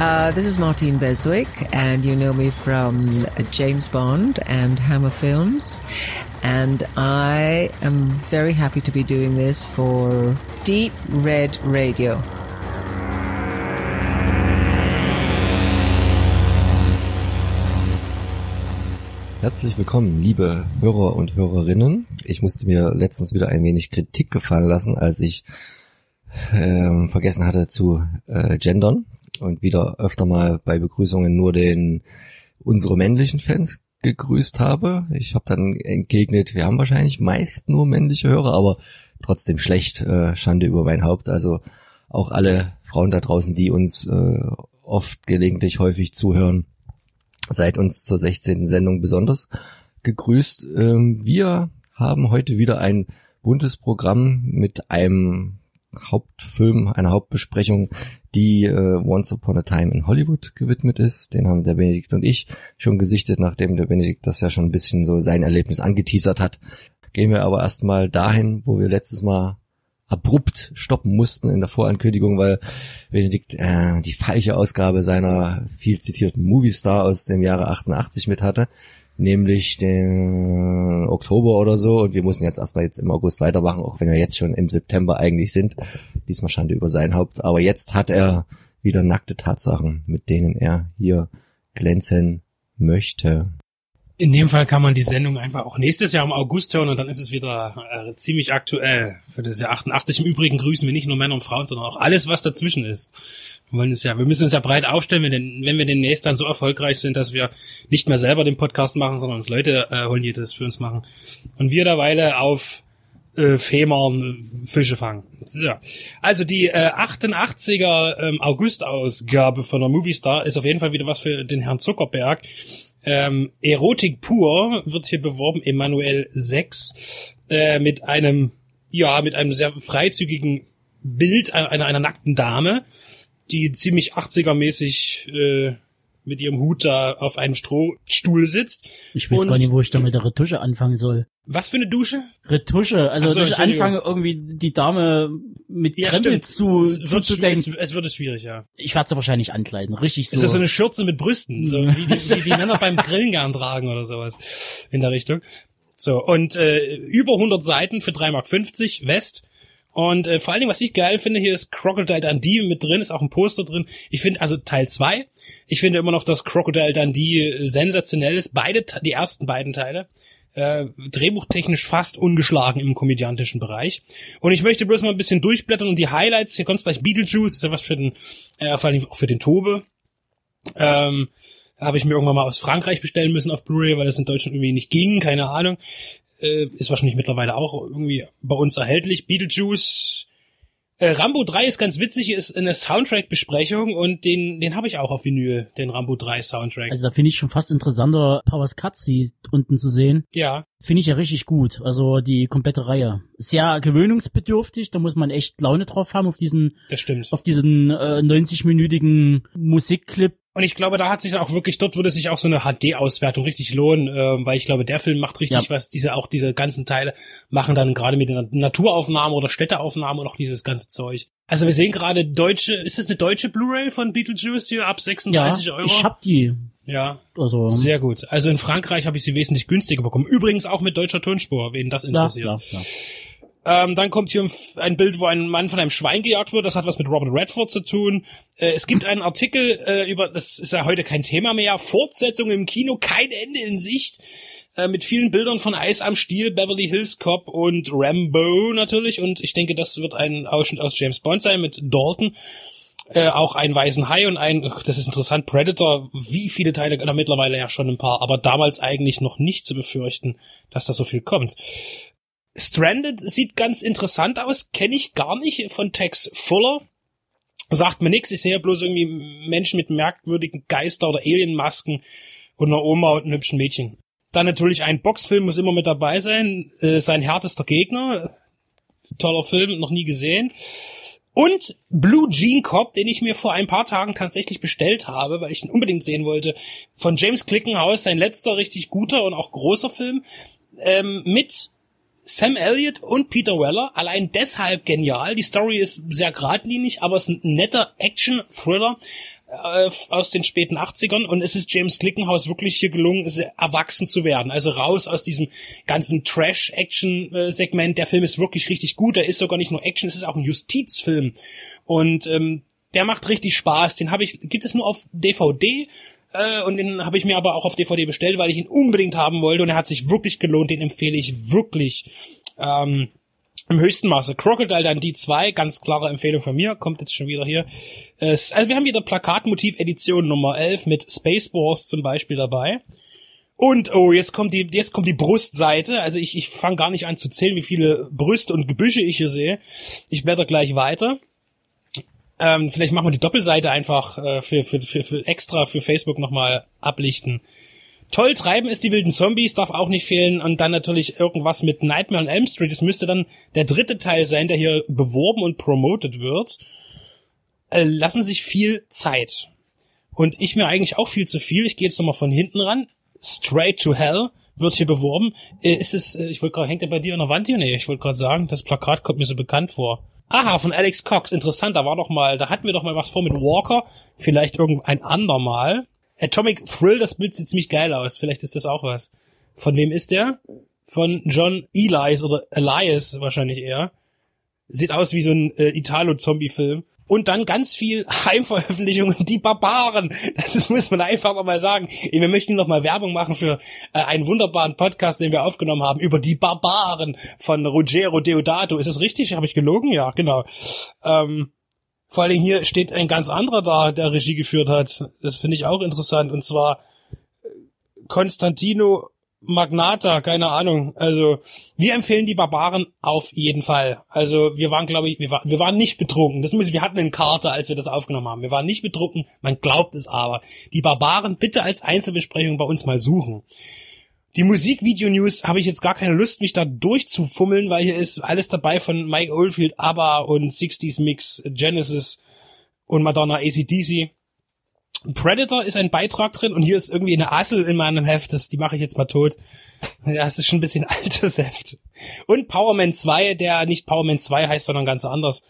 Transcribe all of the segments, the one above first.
Uh, this is Martine Beswick, and you know me from James Bond and Hammer Films. And I am very happy to be doing this for Deep Red Radio. Herzlich willkommen, liebe Hörer und Hörerinnen. Ich musste mir letztens wieder ein wenig Kritik gefallen lassen, als ich äh, vergessen hatte zu äh, gendern und wieder öfter mal bei Begrüßungen nur den unsere männlichen Fans gegrüßt habe. Ich habe dann entgegnet, wir haben wahrscheinlich meist nur männliche Hörer, aber trotzdem schlecht, äh, Schande über mein Haupt. Also auch alle Frauen da draußen, die uns äh, oft gelegentlich häufig zuhören, seid uns zur 16. Sendung besonders gegrüßt. Ähm, wir haben heute wieder ein buntes Programm mit einem Hauptfilm, einer Hauptbesprechung, die äh, Once Upon a Time in Hollywood gewidmet ist. Den haben der Benedikt und ich schon gesichtet, nachdem der Benedikt das ja schon ein bisschen so sein Erlebnis angeteasert hat. Gehen wir aber erstmal dahin, wo wir letztes Mal abrupt stoppen mussten in der Vorankündigung, weil Benedikt äh, die falsche Ausgabe seiner viel zitierten Movie Star aus dem Jahre 88 mit hatte, nämlich den Oktober oder so und wir mussten jetzt erstmal jetzt im August weitermachen, auch wenn wir jetzt schon im September eigentlich sind. Diesmal Schande über sein Haupt, aber jetzt hat er wieder nackte Tatsachen, mit denen er hier glänzen möchte. In dem Fall kann man die Sendung einfach auch nächstes Jahr im August hören und dann ist es wieder äh, ziemlich aktuell. Für das Jahr 88 im Übrigen grüßen wir nicht nur Männer und Frauen, sondern auch alles, was dazwischen ist. Wir wollen es ja, wir müssen uns ja breit aufstellen, wenn, wenn wir demnächst dann so erfolgreich sind, dass wir nicht mehr selber den Podcast machen, sondern uns Leute äh, holen, die das für uns machen. Und wir derweile auf äh, Fehmarn Fische fangen. So. Also die äh, 88er ähm, August-Ausgabe von der Movie Star ist auf jeden Fall wieder was für den Herrn Zuckerberg. Ähm, Erotik pur wird hier beworben, Emanuel 6, äh, mit einem, ja, mit einem sehr freizügigen Bild einer, einer nackten Dame, die ziemlich 80er-mäßig äh, mit ihrem Hut da auf einem Strohstuhl sitzt. Ich weiß Und- gar nicht, wo ich da mit der Retusche anfangen soll. Was für eine Dusche? Retusche, also so, dass ich anfange, irgendwie die Dame mit Ja, Krempel zu, es, wird, es, zuzudenken. es wird schwierig, ja. Ich werde sie wahrscheinlich ankleiden, richtig so. Ist das so eine Schürze mit Brüsten, so wie die, wie die Männer beim Grillen gern tragen oder sowas in der Richtung. So, und äh, über 100 Seiten für 3,50 Mark West. Und äh, vor allen Dingen, was ich geil finde, hier ist Crocodile Dundee mit drin, ist auch ein Poster drin. Ich finde, also Teil 2, ich finde immer noch, dass Crocodile Dundee äh, sensationell ist. Beide, die ersten beiden Teile. Äh, drehbuchtechnisch fast ungeschlagen im komödiantischen Bereich. Und ich möchte bloß mal ein bisschen durchblättern und die Highlights, hier kommt gleich Beetlejuice, ist ja was für den, äh, vor Dingen auch für den Tobe. Ähm, habe ich mir irgendwann mal aus Frankreich bestellen müssen auf Blu-ray, weil das in Deutschland irgendwie nicht ging, keine Ahnung. Äh, ist wahrscheinlich mittlerweile auch irgendwie bei uns erhältlich. Beetlejuice. Äh, Rambo 3 ist ganz witzig, ist eine Soundtrack-Besprechung und den, den habe ich auch auf Vinyl, den Rambo 3 Soundtrack. Also da finde ich schon fast interessanter, Powers Cutsy unten zu sehen. ja, Finde ich ja richtig gut. Also die komplette Reihe. Sehr gewöhnungsbedürftig, da muss man echt Laune drauf haben auf diesen, das stimmt. auf diesen äh, 90-minütigen Musikclip. Und ich glaube, da hat sich dann auch wirklich, dort würde sich auch so eine HD-Auswertung richtig lohnen, äh, weil ich glaube, der Film macht richtig Ja. was, diese, auch diese ganzen Teile machen dann gerade mit den Naturaufnahmen oder Städteaufnahmen und auch dieses ganze Zeug. Also wir sehen gerade deutsche, ist das eine deutsche Blu-ray von Beetlejuice hier ab 36 ja, Euro? ich hab die. Ja, Also sehr gut. Also in Frankreich habe ich sie wesentlich günstiger bekommen. Übrigens auch mit deutscher Tonspur, wen das ja, interessiert. ja, ja. Ähm, dann kommt hier ein, ein Bild, wo ein Mann von einem Schwein gejagt wird. Das hat was mit Robert Redford zu tun. Äh, es gibt einen Artikel äh, über, das ist ja heute kein Thema mehr, Fortsetzung im Kino, kein Ende in Sicht. Äh, mit vielen Bildern von Eis am Stiel, Beverly Hills Cop und Rambo natürlich. Und ich denke, das wird ein Ausschnitt aus James Bond sein mit Dalton. Äh, auch einen weißen Hai und ein, das ist interessant, Predator, wie viele Teile, na, mittlerweile ja schon ein paar, aber damals eigentlich noch nicht zu befürchten, dass da so viel kommt. Stranded sieht ganz interessant aus, kenne ich gar nicht von Tex Fuller. Sagt mir nix, ich sehe bloß irgendwie Menschen mit merkwürdigen Geister- oder Alienmasken und einer Oma und einem hübschen Mädchen. Dann natürlich ein Boxfilm muss immer mit dabei sein, äh, sein härtester Gegner. Toller Film, noch nie gesehen. Und Blue Jean Cop, den ich mir vor ein paar Tagen tatsächlich bestellt habe, weil ich ihn unbedingt sehen wollte. Von James Clickenhaus, sein letzter richtig guter und auch großer Film. Ähm, mit Sam Elliott und Peter Weller. Allein deshalb genial. Die Story ist sehr geradlinig, aber es ist ein netter Action-Thriller. Äh, aus den späten 80ern und es ist James Glickenhaus wirklich hier gelungen, erwachsen zu werden. Also raus aus diesem ganzen Trash-Action-Segment. Der Film ist wirklich richtig gut. Er ist sogar nicht nur Action, es ist auch ein Justizfilm. Und ähm, der macht richtig Spaß. Den habe ich, gibt es nur auf DVD. Äh, und den habe ich mir aber auch auf DVD bestellt, weil ich ihn unbedingt haben wollte. Und er hat sich wirklich gelohnt. Den empfehle ich wirklich. Ähm, im höchsten Maße. Crocodile dann die zwei, ganz klare Empfehlung von mir, kommt jetzt schon wieder hier. also wir haben wieder Plakatmotiv-Edition Nummer 11 mit Spaceballs zum Beispiel dabei. Und oh, jetzt kommt die, jetzt kommt die Brustseite. Also ich, ich fange gar nicht an zu zählen, wie viele Brüste und Gebüsche ich hier sehe. Ich blätter gleich weiter. Ähm, vielleicht machen wir die Doppelseite einfach äh, für, für, für, für extra für Facebook nochmal ablichten. Toll treiben ist die wilden Zombies, darf auch nicht fehlen. Und dann natürlich irgendwas mit Nightmare on Elm Street. Das müsste dann der dritte Teil sein, der hier beworben und promoted wird. Äh, lassen sich viel Zeit. Und ich mir eigentlich auch viel zu viel. Ich gehe jetzt nochmal von hinten ran. Straight to Hell wird hier beworben. Äh, ist es, äh, ich wollte gerade, hängt er bei dir an der Wand hier? Nee, ich wollte gerade sagen, das Plakat kommt mir so bekannt vor. Aha, von Alex Cox. Interessant, da war doch mal, da hatten wir doch mal was vor mit Walker. Vielleicht irgendein andermal. Atomic Thrill, das Bild sieht ziemlich geil aus. Vielleicht ist das auch was. Von wem ist der? Von John Elias oder Elias wahrscheinlich eher. Sieht aus wie so ein äh, Italo-Zombie-Film. Und dann ganz viel Heimveröffentlichungen, die Barbaren. Das ist, muss man einfach noch mal sagen. Wir möchten noch mal Werbung machen für äh, einen wunderbaren Podcast, den wir aufgenommen haben, über die Barbaren von Ruggero Deodato. Ist es richtig? Habe ich gelogen? Ja, genau. Ähm, vor allen hier steht ein ganz anderer da, der Regie geführt hat. Das finde ich auch interessant. Und zwar Constantino Magnata, keine Ahnung. Also wir empfehlen die Barbaren auf jeden Fall. Also wir waren, glaube ich, wir, war, wir waren nicht betrunken. Das muss, wir hatten eine Karte, als wir das aufgenommen haben. Wir waren nicht betrunken. Man glaubt es aber. Die Barbaren bitte als Einzelbesprechung bei uns mal suchen. Die Musikvideo-News habe ich jetzt gar keine Lust, mich da durchzufummeln, weil hier ist alles dabei von Mike Oldfield, ABBA und 60s Mix, Genesis und Madonna ACDC. Predator ist ein Beitrag drin und hier ist irgendwie eine Assel in meinem Heft, das, die mache ich jetzt mal tot. Ja, es ist schon ein bisschen altes Heft. Und Powerman 2, der nicht Powerman 2 heißt, sondern ganz anders.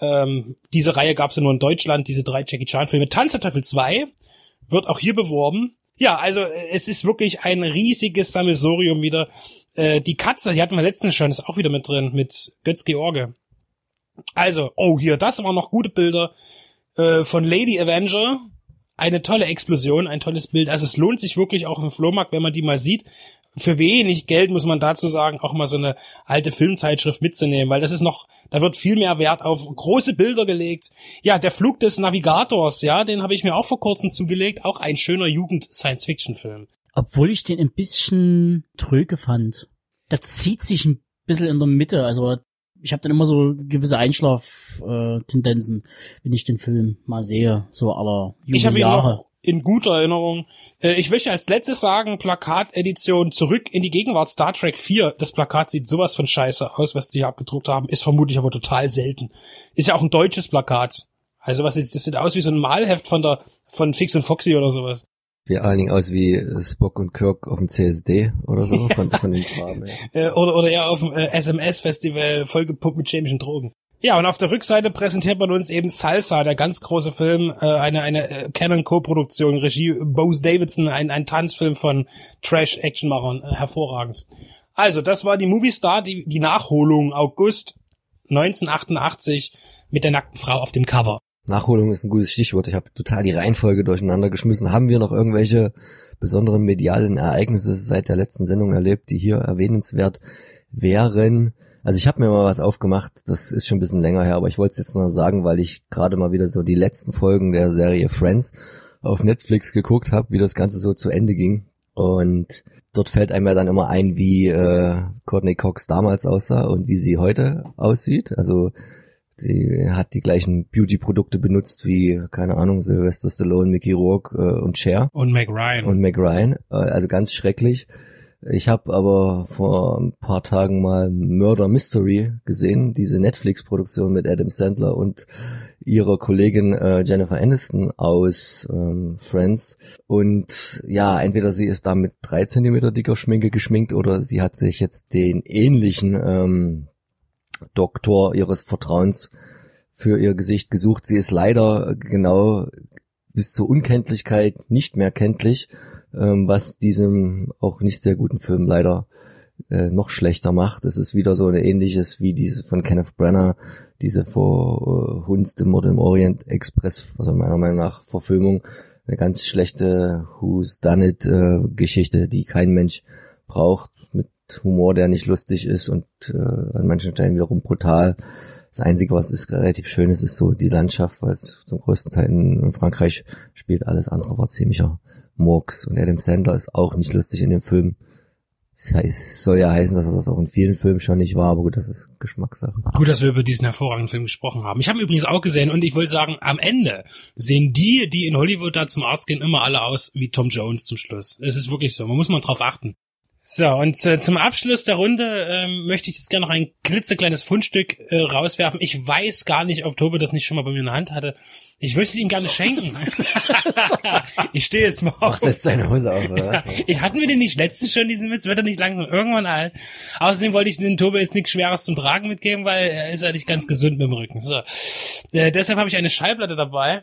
Ähm, diese Reihe gab es ja nur in Deutschland, diese drei Jackie Chan Filme. Tanz der Teufel 2 wird auch hier beworben. Ja, also äh, es ist wirklich ein riesiges Sammelsorium wieder. Äh, die Katze, die hatten wir letztens schon, ist auch wieder mit drin, mit Götz George. Also, oh hier, das waren noch gute Bilder äh, von Lady Avenger. Eine tolle Explosion, ein tolles Bild. Also es lohnt sich wirklich auch im Flohmarkt, wenn man die mal sieht für wenig Geld, muss man dazu sagen, auch mal so eine alte Filmzeitschrift mitzunehmen, weil das ist noch, da wird viel mehr Wert auf große Bilder gelegt. Ja, der Flug des Navigators, ja, den habe ich mir auch vor kurzem zugelegt, auch ein schöner Jugend-Science-Fiction-Film. Obwohl ich den ein bisschen tröge fand. Da zieht sich ein bisschen in der Mitte, also ich habe dann immer so gewisse Einschlaf-Tendenzen, wenn ich den Film mal sehe, so aller. Ich habe ihn noch in guter Erinnerung. Äh, ich möchte als letztes sagen, Plakatedition zurück in die Gegenwart Star Trek 4. Das Plakat sieht sowas von scheiße aus, was die hier abgedruckt haben, ist vermutlich aber total selten. Ist ja auch ein deutsches Plakat. Also was ist, das sieht aus wie so ein Malheft von der, von Fix und Foxy oder sowas. Sieht allen Dingen aus wie Spock und Kirk auf dem CSD oder so, von, von den Farben. Ja. oder, oder eher auf dem äh, SMS-Festival vollgepumpt mit chemischen Drogen. Ja, und auf der Rückseite präsentiert man uns eben Salsa, der ganz große Film, äh, eine, eine äh, Canon Co-Produktion, Regie Bose Davidson, ein, ein Tanzfilm von Trash-Actionmachern, äh, hervorragend. Also, das war die Movie Star, die, die Nachholung August 1988 mit der nackten Frau auf dem Cover. Nachholung ist ein gutes Stichwort. Ich habe total die Reihenfolge durcheinander geschmissen. Haben wir noch irgendwelche besonderen medialen Ereignisse seit der letzten Sendung erlebt, die hier erwähnenswert wären? Also ich habe mir mal was aufgemacht, das ist schon ein bisschen länger her, aber ich wollte es jetzt noch sagen, weil ich gerade mal wieder so die letzten Folgen der Serie Friends auf Netflix geguckt habe, wie das Ganze so zu Ende ging. Und dort fällt einem ja dann immer ein, wie äh, Courtney Cox damals aussah und wie sie heute aussieht. Also sie hat die gleichen Beauty-Produkte benutzt wie, keine Ahnung, Sylvester Stallone, Mickey Rourke äh, und Cher. Und Meg Ryan. Und Meg Ryan. Äh, also ganz schrecklich. Ich habe aber vor ein paar Tagen mal Murder Mystery gesehen, diese Netflix-Produktion mit Adam Sandler und ihrer Kollegin äh, Jennifer Aniston aus ähm, Friends. Und ja, entweder sie ist da mit drei Zentimeter dicker Schminke geschminkt oder sie hat sich jetzt den ähnlichen ähm, Doktor ihres Vertrauens für ihr Gesicht gesucht. Sie ist leider genau bis zur Unkenntlichkeit nicht mehr kenntlich, ähm, was diesem auch nicht sehr guten Film leider äh, noch schlechter macht. Es ist wieder so eine ähnliches wie diese von Kenneth Brenner, diese vor äh, Hunst im Mord im Orient Express, also meiner Meinung nach Verfilmung, eine ganz schlechte Who's Done It äh, Geschichte, die kein Mensch braucht, Humor, der nicht lustig ist und äh, an manchen Stellen wiederum brutal. Das Einzige, was ist relativ schön ist, ist so die Landschaft, weil es zum größten Teil in, in Frankreich spielt. Alles andere war ziemlicher Murks. Und Adam Sandler ist auch nicht lustig in dem Film. Das heißt, soll ja heißen, dass er das auch in vielen Filmen schon nicht war, aber gut, das ist Geschmackssache. Gut, dass wir über diesen hervorragenden Film gesprochen haben. Ich habe ihn übrigens auch gesehen und ich wollte sagen, am Ende sehen die, die in Hollywood da zum Arzt gehen, immer alle aus wie Tom Jones zum Schluss. Es ist wirklich so, man muss mal drauf achten. So, und äh, zum Abschluss der Runde ähm, möchte ich jetzt gerne noch ein klitzekleines Fundstück äh, rauswerfen. Ich weiß gar nicht, ob Tobe das nicht schon mal bei mir in der Hand hatte. Ich würde es ihm gerne schenken. ich stehe jetzt mal auf. Machst jetzt deine Hose auf, oder was? Ich hatten wir den nicht letztens schon, diesen Witz? Wird er nicht langsam irgendwann alt? Außerdem wollte ich den Tobe jetzt nichts Schweres zum Tragen mitgeben, weil er ist ja nicht ganz gesund mit dem Rücken. So. Äh, deshalb habe ich eine Schallplatte dabei.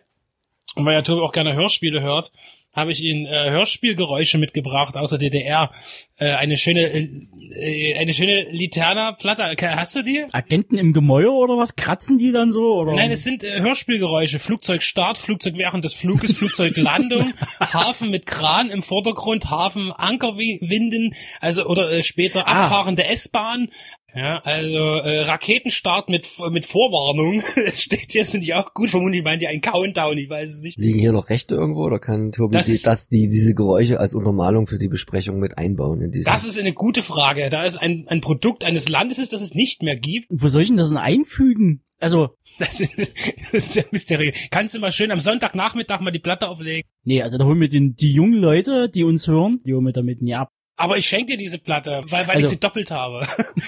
Und weil ja Tobi auch gerne Hörspiele hört, habe ich Ihnen äh, Hörspielgeräusche mitgebracht aus der DDR. Äh, eine schöne, äh, eine schöne Literna-Platte. Hast du die? Agenten im Gemäuer oder was? Kratzen die dann so? Oder? Nein, es sind äh, Hörspielgeräusche. Flugzeugstart, Flugzeug während des Fluges, Flugzeuglandung, Hafen mit Kran im Vordergrund, Hafen Ankerwinden, also oder äh, später Ah. abfahrende S-Bahn. Ja, also äh, Raketenstart mit mit Vorwarnung steht hier, das finde ich auch gut. Vermutlich meint ihr ein Countdown, ich weiß es nicht. Liegen hier noch Rechte irgendwo oder kann Tobi Das die, das, die, diese Geräusche als Untermalung für die Besprechung mit einbauen in diese? Das ist eine gute Frage. Da es ein, ein Produkt eines Landes ist, das es nicht mehr gibt. Wo soll ich denn das denn einfügen? Also, Das ist, das ist sehr mysteriös. Kannst du mal schön am Sonntagnachmittag mal die Platte auflegen. nee, also da holen wir den, die jungen Leute, die uns hören, die holen wir damit nie ab. Aber ich schenke dir diese Platte, weil, weil Also- ich sie doppelt habe.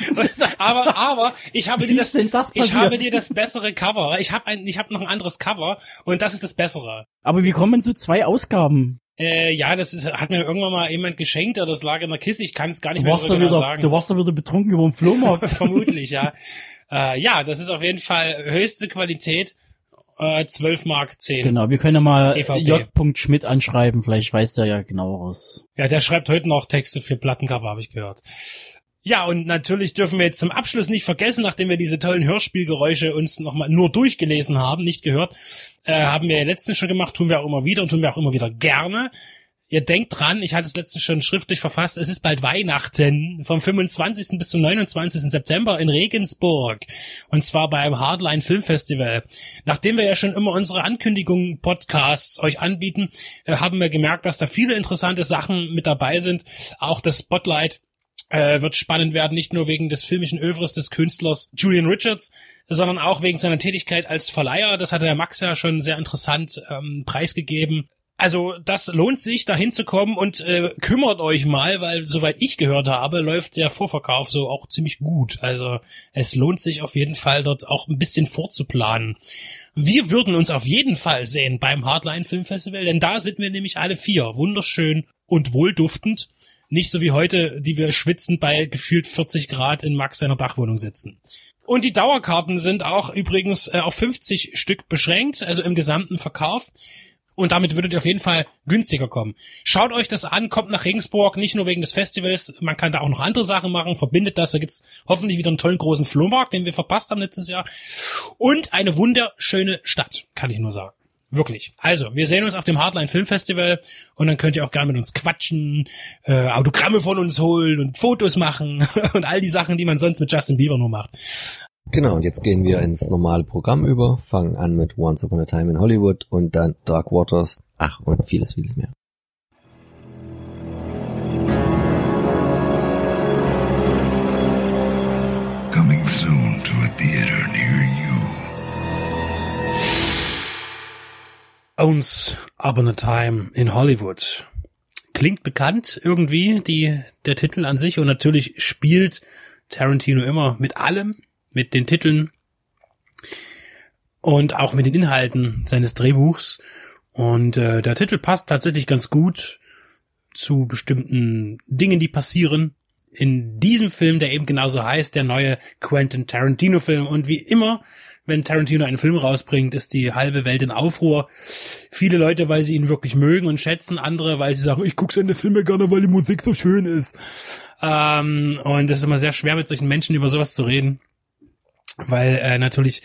aber, aber ich habe dir denn das ich habe dir das bessere Cover. Ich habe ein, ich habe noch ein anderes Cover und das ist das bessere. Aber wie kommen zu zwei Ausgaben? Äh, ja, das ist, hat mir irgendwann mal jemand geschenkt oder das lag in der Kiste. Ich kann es gar nicht Du mehr so genau wieder, sagen. du warst da wieder betrunken über den Flohmarkt. Vermutlich, ja. Äh, ja, das ist auf jeden Fall höchste Qualität. Äh, 12 Mark 10. genau, wir können ja mal EVP. J. Schmidt anschreiben, vielleicht weiß der ja genaueres. Ja, der schreibt heute noch Texte für Plattencover, habe ich gehört. Ja, und natürlich dürfen wir jetzt zum Abschluss nicht vergessen, nachdem wir diese tollen Hörspielgeräusche uns nochmal nur durchgelesen haben, nicht gehört, äh, haben wir ja letztens schon gemacht, tun wir auch immer wieder und tun wir auch immer wieder gerne. Ihr denkt dran, ich hatte es letztens schon schriftlich verfasst, es ist bald Weihnachten vom 25. bis zum 29. September in Regensburg und zwar beim Hardline Film Festival. Nachdem wir ja schon immer unsere Ankündigungen Podcasts euch anbieten, äh, haben wir gemerkt, dass da viele interessante Sachen mit dabei sind, auch das Spotlight äh, wird spannend werden, nicht nur wegen des filmischen Övres des Künstlers Julian Richards, sondern auch wegen seiner Tätigkeit als Verleiher. Das hatte der Max ja schon sehr interessant ähm, preisgegeben. Also das lohnt sich, da hinzukommen und äh, kümmert euch mal, weil soweit ich gehört habe, läuft der Vorverkauf so auch ziemlich gut. Also es lohnt sich auf jeden Fall dort auch ein bisschen vorzuplanen. Wir würden uns auf jeden Fall sehen beim Hardline Film Festival, denn da sind wir nämlich alle vier wunderschön und wohlduftend. Nicht so wie heute, die wir schwitzend bei gefühlt 40 Grad in Max seiner Dachwohnung sitzen. Und die Dauerkarten sind auch übrigens äh, auf 50 Stück beschränkt, also im gesamten Verkauf. Und damit würdet ihr auf jeden Fall günstiger kommen. Schaut euch das an, kommt nach Regensburg, nicht nur wegen des Festivals, man kann da auch noch andere Sachen machen, verbindet das, da gibt's hoffentlich wieder einen tollen großen Flohmarkt, den wir verpasst haben letztes Jahr. Und eine wunderschöne Stadt, kann ich nur sagen. Wirklich. Also, wir sehen uns auf dem Hardline Film Festival und dann könnt ihr auch gerne mit uns quatschen, äh, Autogramme von uns holen und Fotos machen und all die Sachen, die man sonst mit Justin Bieber nur macht. Genau, und jetzt gehen wir ins normale Programm über, fangen an mit Once Upon a Time in Hollywood und dann Dark Waters, ach und vieles, vieles mehr. Coming soon to a theater near you. Once Upon a Time in Hollywood. Klingt bekannt irgendwie, die, der Titel an sich. Und natürlich spielt Tarantino immer mit allem, mit den Titeln und auch mit den Inhalten seines Drehbuchs. Und äh, der Titel passt tatsächlich ganz gut zu bestimmten Dingen, die passieren in diesem Film, der eben genauso heißt, der neue Quentin Tarantino-Film. Und wie immer wenn Tarantino einen Film rausbringt, ist die halbe Welt in Aufruhr. Viele Leute, weil sie ihn wirklich mögen und schätzen, andere, weil sie sagen, ich gucke seine Filme gerne, weil die Musik so schön ist. Ähm, und es ist immer sehr schwer, mit solchen Menschen über sowas zu reden, weil äh, natürlich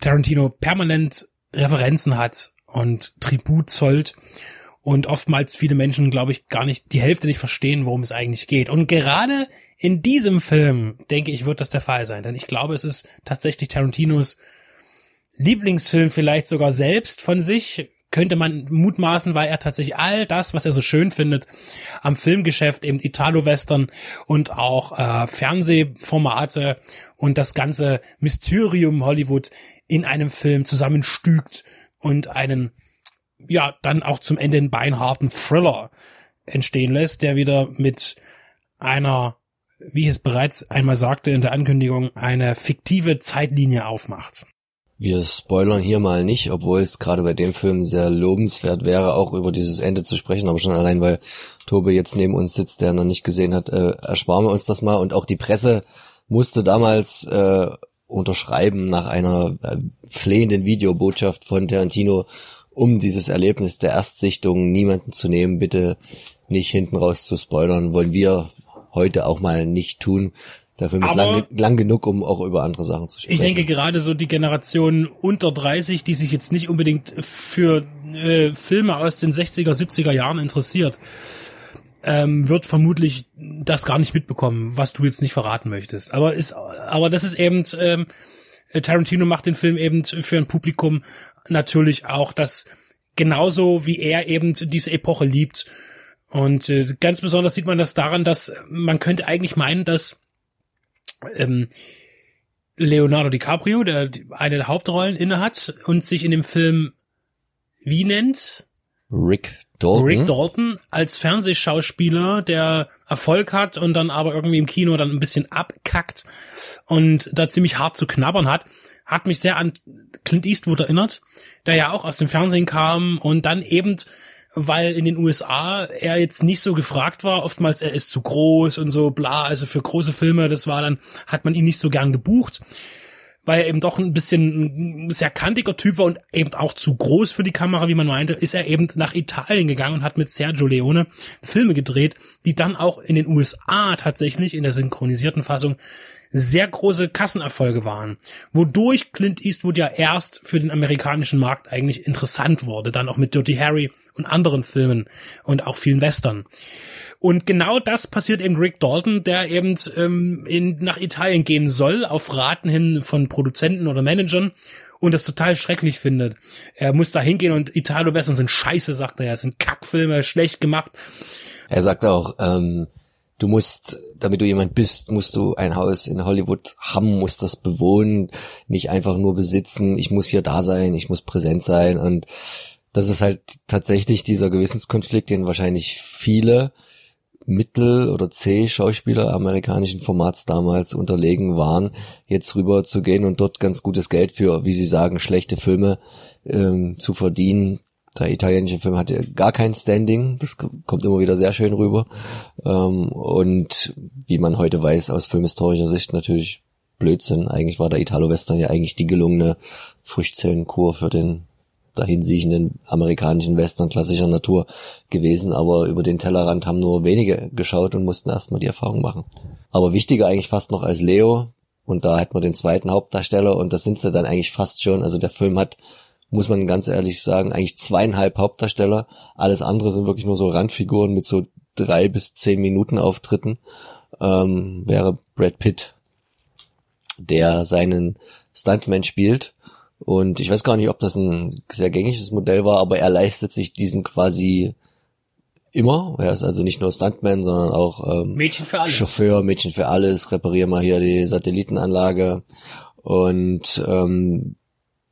Tarantino permanent Referenzen hat und Tribut zollt und oftmals viele Menschen, glaube ich, gar nicht die Hälfte nicht verstehen, worum es eigentlich geht. Und gerade in diesem Film, denke ich, wird das der Fall sein, denn ich glaube, es ist tatsächlich Tarantinos Lieblingsfilm vielleicht sogar selbst von sich, könnte man mutmaßen, weil er tatsächlich all das, was er so schön findet, am Filmgeschäft, eben Italo-Western und auch äh, Fernsehformate und das ganze Mysterium Hollywood in einem Film zusammenstügt und einen, ja, dann auch zum Ende einen beinharten Thriller entstehen lässt, der wieder mit einer, wie ich es bereits einmal sagte in der Ankündigung, eine fiktive Zeitlinie aufmacht. Wir spoilern hier mal nicht, obwohl es gerade bei dem Film sehr lobenswert wäre, auch über dieses Ende zu sprechen, aber schon allein, weil Tobe jetzt neben uns sitzt, der noch nicht gesehen hat, äh, ersparen wir uns das mal. Und auch die Presse musste damals äh, unterschreiben nach einer äh, flehenden Videobotschaft von Tarantino, um dieses Erlebnis der Erstsichtung niemanden zu nehmen, bitte nicht hinten raus zu spoilern, wollen wir heute auch mal nicht tun. Der Film ist lang, lang, genug, um auch über andere Sachen zu sprechen. Ich denke gerade so die Generation unter 30, die sich jetzt nicht unbedingt für äh, Filme aus den 60er, 70er Jahren interessiert, ähm, wird vermutlich das gar nicht mitbekommen, was du jetzt nicht verraten möchtest. Aber ist, aber das ist eben, ähm, Tarantino macht den Film eben für ein Publikum natürlich auch, das genauso wie er eben diese Epoche liebt. Und äh, ganz besonders sieht man das daran, dass man könnte eigentlich meinen, dass ähm, Leonardo DiCaprio, der eine der Hauptrollen innehat und sich in dem Film wie nennt? Rick Dalton. Rick Dalton als Fernsehschauspieler, der Erfolg hat und dann aber irgendwie im Kino dann ein bisschen abkackt und da ziemlich hart zu knabbern hat, hat mich sehr an Clint Eastwood erinnert, der ja auch aus dem Fernsehen kam und dann eben weil in den USA er jetzt nicht so gefragt war. Oftmals er ist zu groß und so bla. Also für große Filme, das war dann, hat man ihn nicht so gern gebucht, weil er eben doch ein bisschen ein sehr kantiger Typ war und eben auch zu groß für die Kamera, wie man meinte, ist er eben nach Italien gegangen und hat mit Sergio Leone Filme gedreht, die dann auch in den USA tatsächlich in der synchronisierten Fassung sehr große Kassenerfolge waren, wodurch Clint Eastwood ja erst für den amerikanischen Markt eigentlich interessant wurde, dann auch mit Dirty Harry und anderen Filmen und auch vielen Western. Und genau das passiert eben Rick Dalton, der eben ähm, in, nach Italien gehen soll, auf Raten hin von Produzenten oder Managern und das total schrecklich findet. Er muss da hingehen und Italo-Western sind scheiße, sagt er. ja, sind Kackfilme, schlecht gemacht. Er sagt auch, ähm, du musst, damit du jemand bist, musst du ein Haus in Hollywood haben, musst das bewohnen, nicht einfach nur besitzen. Ich muss hier da sein, ich muss präsent sein und das ist halt tatsächlich dieser Gewissenskonflikt, den wahrscheinlich viele Mittel- oder C-Schauspieler amerikanischen Formats damals unterlegen waren, jetzt rüber zu gehen und dort ganz gutes Geld für, wie sie sagen, schlechte Filme ähm, zu verdienen, der italienische Film hatte gar kein Standing, das kommt immer wieder sehr schön rüber. Ähm, und wie man heute weiß, aus filmhistorischer Sicht natürlich Blödsinn. Eigentlich war der Italo-Western ja eigentlich die gelungene Frischzellenkur für den dahinsiechenden amerikanischen Western klassischer Natur gewesen, aber über den Tellerrand haben nur wenige geschaut und mussten erstmal die Erfahrung machen. Aber wichtiger eigentlich fast noch als Leo, und da hat man den zweiten Hauptdarsteller und das sind sie dann eigentlich fast schon. Also der Film hat muss man ganz ehrlich sagen, eigentlich zweieinhalb Hauptdarsteller. Alles andere sind wirklich nur so Randfiguren mit so drei bis zehn Minuten Auftritten. Ähm, wäre Brad Pitt, der seinen Stuntman spielt. Und ich weiß gar nicht, ob das ein sehr gängiges Modell war, aber er leistet sich diesen quasi immer. Er ist also nicht nur Stuntman, sondern auch ähm, Mädchen. Chauffeur, Mädchen für alles, reparier mal hier die Satellitenanlage. Und ähm,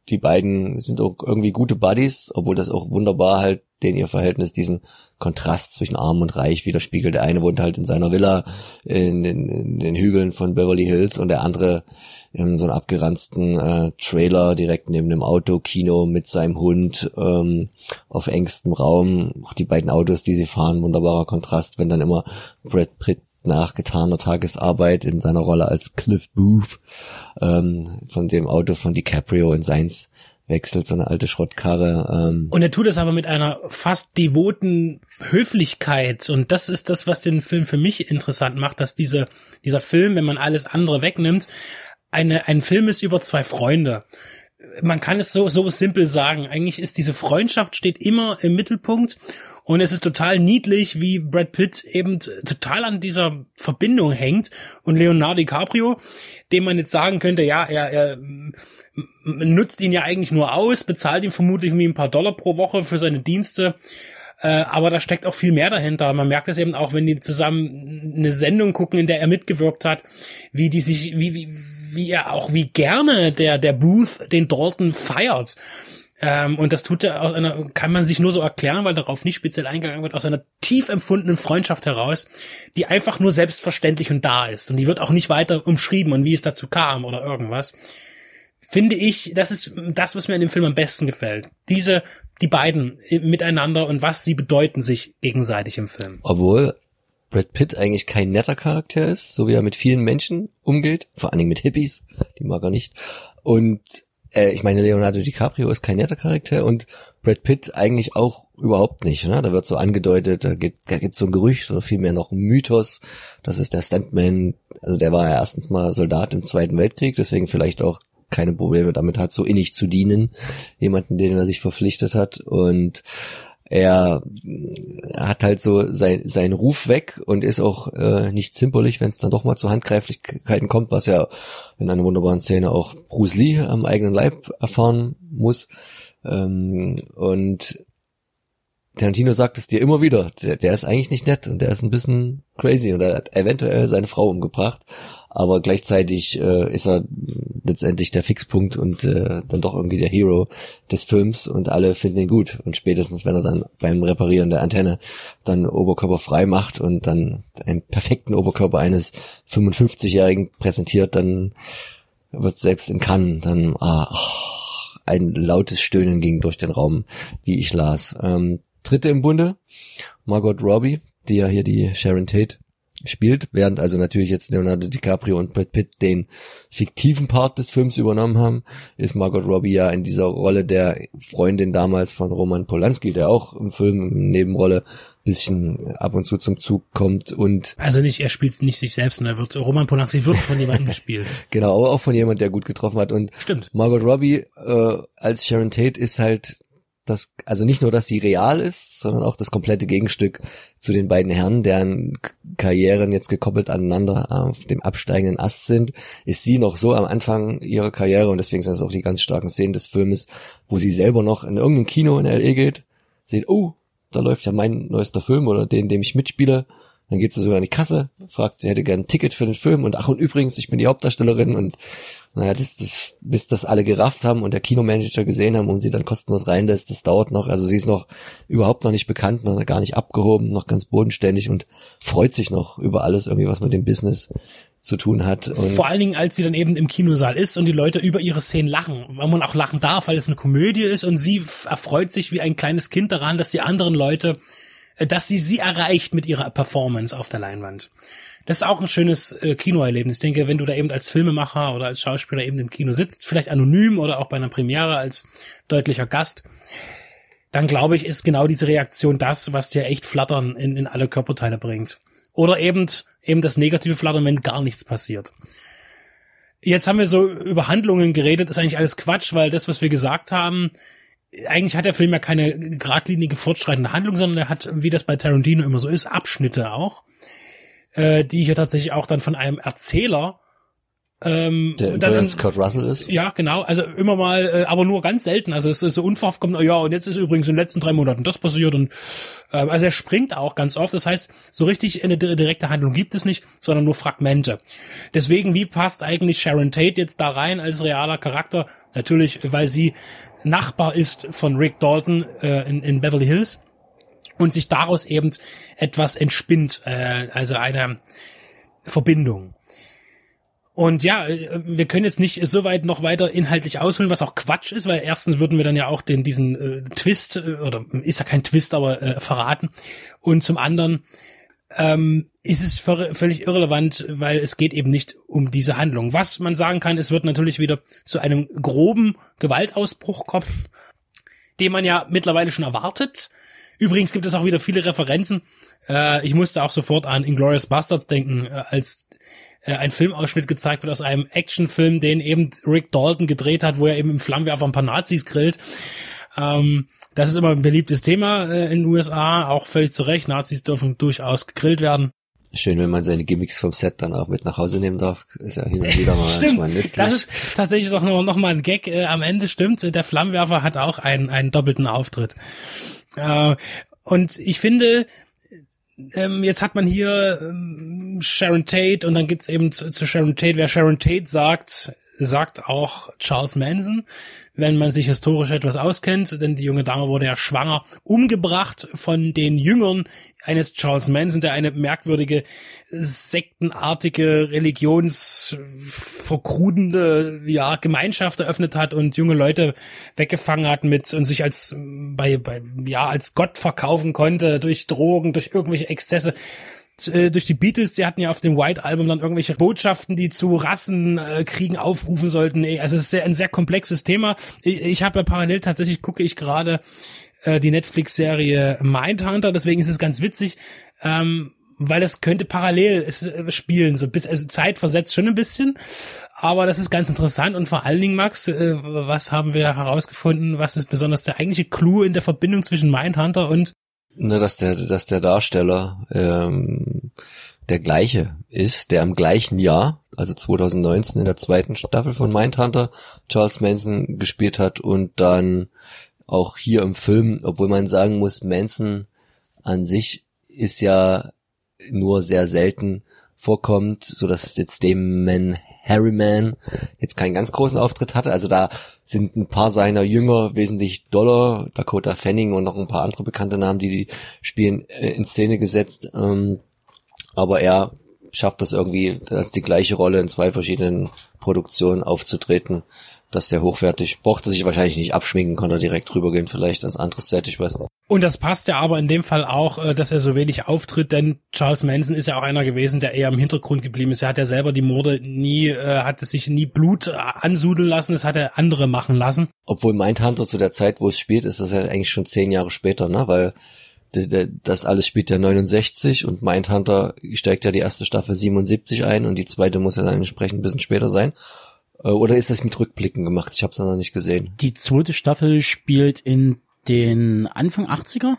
die beiden sind auch irgendwie gute Buddies, obwohl das auch wunderbar halt den ihr Verhältnis diesen Kontrast zwischen arm und reich widerspiegelt. Der eine wohnt halt in seiner Villa in den, in den Hügeln von Beverly Hills und der andere in so einem abgeranzten äh, Trailer direkt neben dem Autokino mit seinem Hund ähm, auf engstem Raum. Auch die beiden Autos, die sie fahren, wunderbarer Kontrast, wenn dann immer Brad Pitt nach getaner Tagesarbeit in seiner Rolle als Cliff Booth ähm, von dem Auto von DiCaprio in seins wechselt, so eine alte Schrottkarre. Ähm. Und er tut es aber mit einer fast devoten Höflichkeit. Und das ist das, was den Film für mich interessant macht, dass diese, dieser Film, wenn man alles andere wegnimmt, eine, ein Film ist über zwei Freunde. Man kann es so, so simpel sagen. Eigentlich ist diese Freundschaft steht immer im Mittelpunkt. Und es ist total niedlich, wie Brad Pitt eben total an dieser Verbindung hängt und Leonardo DiCaprio, dem man jetzt sagen könnte, ja, er, er nutzt ihn ja eigentlich nur aus, bezahlt ihm vermutlich irgendwie ein paar Dollar pro Woche für seine Dienste. Äh, aber da steckt auch viel mehr dahinter. Man merkt es eben auch, wenn die zusammen eine Sendung gucken, in der er mitgewirkt hat, wie die sich, wie, wie, wie er auch, wie gerne der, der Booth den Dalton feiert. Ähm, und das tut er aus einer, kann man sich nur so erklären, weil darauf nicht speziell eingegangen wird, aus einer tief empfundenen Freundschaft heraus, die einfach nur selbstverständlich und da ist. Und die wird auch nicht weiter umschrieben und wie es dazu kam oder irgendwas finde ich, das ist das, was mir an dem Film am besten gefällt. Diese, die beiden miteinander und was sie bedeuten sich gegenseitig im Film. Obwohl Brad Pitt eigentlich kein netter Charakter ist, so wie er mit vielen Menschen umgeht, vor allen Dingen mit Hippies, die mag er nicht. Und äh, ich meine, Leonardo DiCaprio ist kein netter Charakter und Brad Pitt eigentlich auch überhaupt nicht. Ne? Da wird so angedeutet, da gibt da gibt's so ein Gerücht oder vielmehr noch ein Mythos, das ist der Stuntman, also der war ja erstens mal Soldat im Zweiten Weltkrieg, deswegen vielleicht auch keine Probleme damit hat, so innig zu dienen, jemanden, den er sich verpflichtet hat und er hat halt so sein, seinen Ruf weg und ist auch äh, nicht zimperlich, wenn es dann doch mal zu Handgreiflichkeiten kommt, was er in einer wunderbaren Szene auch Bruce Lee am eigenen Leib erfahren muss. Ähm, und Tarantino sagt es dir immer wieder, der, der ist eigentlich nicht nett und der ist ein bisschen crazy und er hat eventuell seine Frau umgebracht, aber gleichzeitig äh, ist er letztendlich der Fixpunkt und äh, dann doch irgendwie der Hero des Films und alle finden ihn gut und spätestens wenn er dann beim Reparieren der Antenne dann Oberkörper frei macht und dann einen perfekten Oberkörper eines 55-Jährigen präsentiert, dann wird selbst in Cannes dann ah, ein lautes Stöhnen ging durch den Raum, wie ich las. Ähm, Dritte im Bunde, Margot Robbie, die ja hier die Sharon Tate spielt, während also natürlich jetzt Leonardo DiCaprio und Brad Pitt den fiktiven Part des Films übernommen haben, ist Margot Robbie ja in dieser Rolle der Freundin damals von Roman Polanski, der auch im Film in Nebenrolle bisschen ab und zu zum Zug kommt und also nicht er spielt nicht sich selbst, er wird Roman Polanski wird von jemandem gespielt. genau, aber auch von jemand, der gut getroffen hat und Stimmt. Margot Robbie äh, als Sharon Tate ist halt das, also nicht nur, dass sie real ist, sondern auch das komplette Gegenstück zu den beiden Herren, deren Karrieren jetzt gekoppelt aneinander auf dem absteigenden Ast sind, ist sie noch so am Anfang ihrer Karriere und deswegen sind es auch die ganz starken Szenen des Filmes, wo sie selber noch in irgendein Kino in L.A. geht, sieht, oh, da läuft ja mein neuester Film oder den, dem ich mitspiele, dann geht sie sogar an die Kasse, fragt, sie hätte gern ein Ticket für den Film und ach und übrigens, ich bin die Hauptdarstellerin und naja, das, das, bis das alle gerafft haben und der Kinomanager gesehen haben und sie dann kostenlos reinlässt, das dauert noch. Also sie ist noch überhaupt noch nicht bekannt, noch gar nicht abgehoben, noch ganz bodenständig und freut sich noch über alles irgendwie, was mit dem Business zu tun hat. Und Vor allen Dingen, als sie dann eben im Kinosaal ist und die Leute über ihre Szenen lachen, weil man auch lachen darf, weil es eine Komödie ist und sie erfreut sich wie ein kleines Kind daran, dass die anderen Leute, äh, dass sie sie erreicht mit ihrer Performance auf der Leinwand. Das ist auch ein schönes äh, Kinoerlebnis. Ich denke, wenn du da eben als Filmemacher oder als Schauspieler eben im Kino sitzt, vielleicht anonym oder auch bei einer Premiere als deutlicher Gast, dann glaube ich, ist genau diese Reaktion das, was dir echt Flattern in, in alle Körperteile bringt. Oder eben, eben das negative Flattern, wenn gar nichts passiert. Jetzt haben wir so über Handlungen geredet, ist eigentlich alles Quatsch, weil das, was wir gesagt haben, eigentlich hat der Film ja keine geradlinige fortschreitende Handlung, sondern er hat, wie das bei Tarantino immer so ist, Abschnitte auch äh, die hier tatsächlich auch dann von einem Erzähler ähm, der übrigens Kurt Russell ist. Ja, genau. Also immer mal, äh, aber nur ganz selten. Also es ist so unverhofft kommt, ja, und jetzt ist übrigens in den letzten drei Monaten das passiert und äh, also er springt auch ganz oft. Das heißt, so richtig eine direkte Handlung gibt es nicht, sondern nur Fragmente. Deswegen, wie passt eigentlich Sharon Tate jetzt da rein als realer Charakter? Natürlich, weil sie Nachbar ist von Rick Dalton äh, in, in Beverly Hills und sich daraus eben etwas entspinnt, äh, also eine Verbindung. Und ja, äh, wir können jetzt nicht so weit noch weiter inhaltlich ausholen, was auch Quatsch ist, weil erstens würden wir dann ja auch den diesen äh, Twist äh, oder ist ja kein Twist, aber äh, verraten. Und zum anderen ähm, ist es völlig irrelevant, weil es geht eben nicht um diese Handlung. Was man sagen kann, es wird natürlich wieder zu einem groben Gewaltausbruch kommen, den man ja mittlerweile schon erwartet. Übrigens gibt es auch wieder viele Referenzen. Äh, ich musste auch sofort an Inglourious Bastards denken, äh, als äh, ein Filmausschnitt gezeigt wird aus einem Actionfilm, den eben Rick Dalton gedreht hat, wo er eben im Flammenwerfer ein paar Nazis grillt. Ähm, das ist immer ein beliebtes Thema äh, in den USA, auch völlig zu Recht. Nazis dürfen durchaus gegrillt werden. Schön, wenn man seine Gimmicks vom Set dann auch mit nach Hause nehmen darf. Ist ja hin und wieder mal, stimmt. nützlich. Das ist tatsächlich doch noch, noch mal ein Gag äh, am Ende, stimmt. Der Flammenwerfer hat auch einen, einen doppelten Auftritt. Und ich finde, ähm, jetzt hat man hier ähm, Sharon Tate und dann geht's eben zu, zu Sharon Tate. Wer Sharon Tate sagt, sagt auch Charles Manson wenn man sich historisch etwas auskennt, denn die junge Dame wurde ja schwanger, umgebracht von den Jüngern eines Charles Manson, der eine merkwürdige sektenartige, religionsverkrudende ja, Gemeinschaft eröffnet hat und junge Leute weggefangen hat mit und sich als bei, bei ja als Gott verkaufen konnte durch Drogen, durch irgendwelche Exzesse äh, durch die Beatles, die hatten ja auf dem White Album dann irgendwelche Botschaften, die zu Rassenkriegen aufrufen sollten. Also es ist sehr, ein sehr komplexes Thema. Ich, ich habe ja parallel tatsächlich gucke ich gerade äh, die Netflix-Serie Mindhunter, deswegen ist es ganz witzig, ähm, weil das könnte parallel äh, spielen, so bis also Zeit versetzt schon ein bisschen, aber das ist ganz interessant und vor allen Dingen Max, äh, was haben wir herausgefunden, was ist besonders der eigentliche Clou in der Verbindung zwischen Mindhunter und Ne, dass der, dass der Darsteller ähm, der gleiche ist, der im gleichen Jahr, also 2019 in der zweiten Staffel von Mindhunter, Charles Manson gespielt hat und dann auch hier im Film, obwohl man sagen muss, Manson an sich ist ja nur sehr selten vorkommt, so dass jetzt Damon Harryman jetzt keinen ganz großen Auftritt hatte. Also da sind ein paar seiner Jünger wesentlich doller, Dakota Fanning und noch ein paar andere bekannte Namen, die die spielen, äh, in Szene gesetzt. Ähm, aber er schafft das irgendwie, als die gleiche Rolle in zwei verschiedenen Produktionen aufzutreten das sehr hochwertig. Brauchte sich wahrscheinlich nicht abschminken, konnte direkt rübergehen, vielleicht ans andere Set, ich weiß nicht. Und das passt ja aber in dem Fall auch, äh, dass er so wenig auftritt, denn Charles Manson ist ja auch einer gewesen, der eher im Hintergrund geblieben ist. Er hat ja selber die Morde nie, äh, hat es sich nie Blut äh, ansudeln lassen, das hat er andere machen lassen. Obwohl Mindhunter zu der Zeit, wo es spielt, ist das ja eigentlich schon zehn Jahre später, ne? Weil das alles spielt ja 69 und Mindhunter steigt ja die erste Staffel 77 ein und die zweite muss ja dann entsprechend ein bisschen später sein. Äh, oder ist das mit Rückblicken gemacht? Ich habe es noch nicht gesehen. Die zweite Staffel spielt in den Anfang 80er.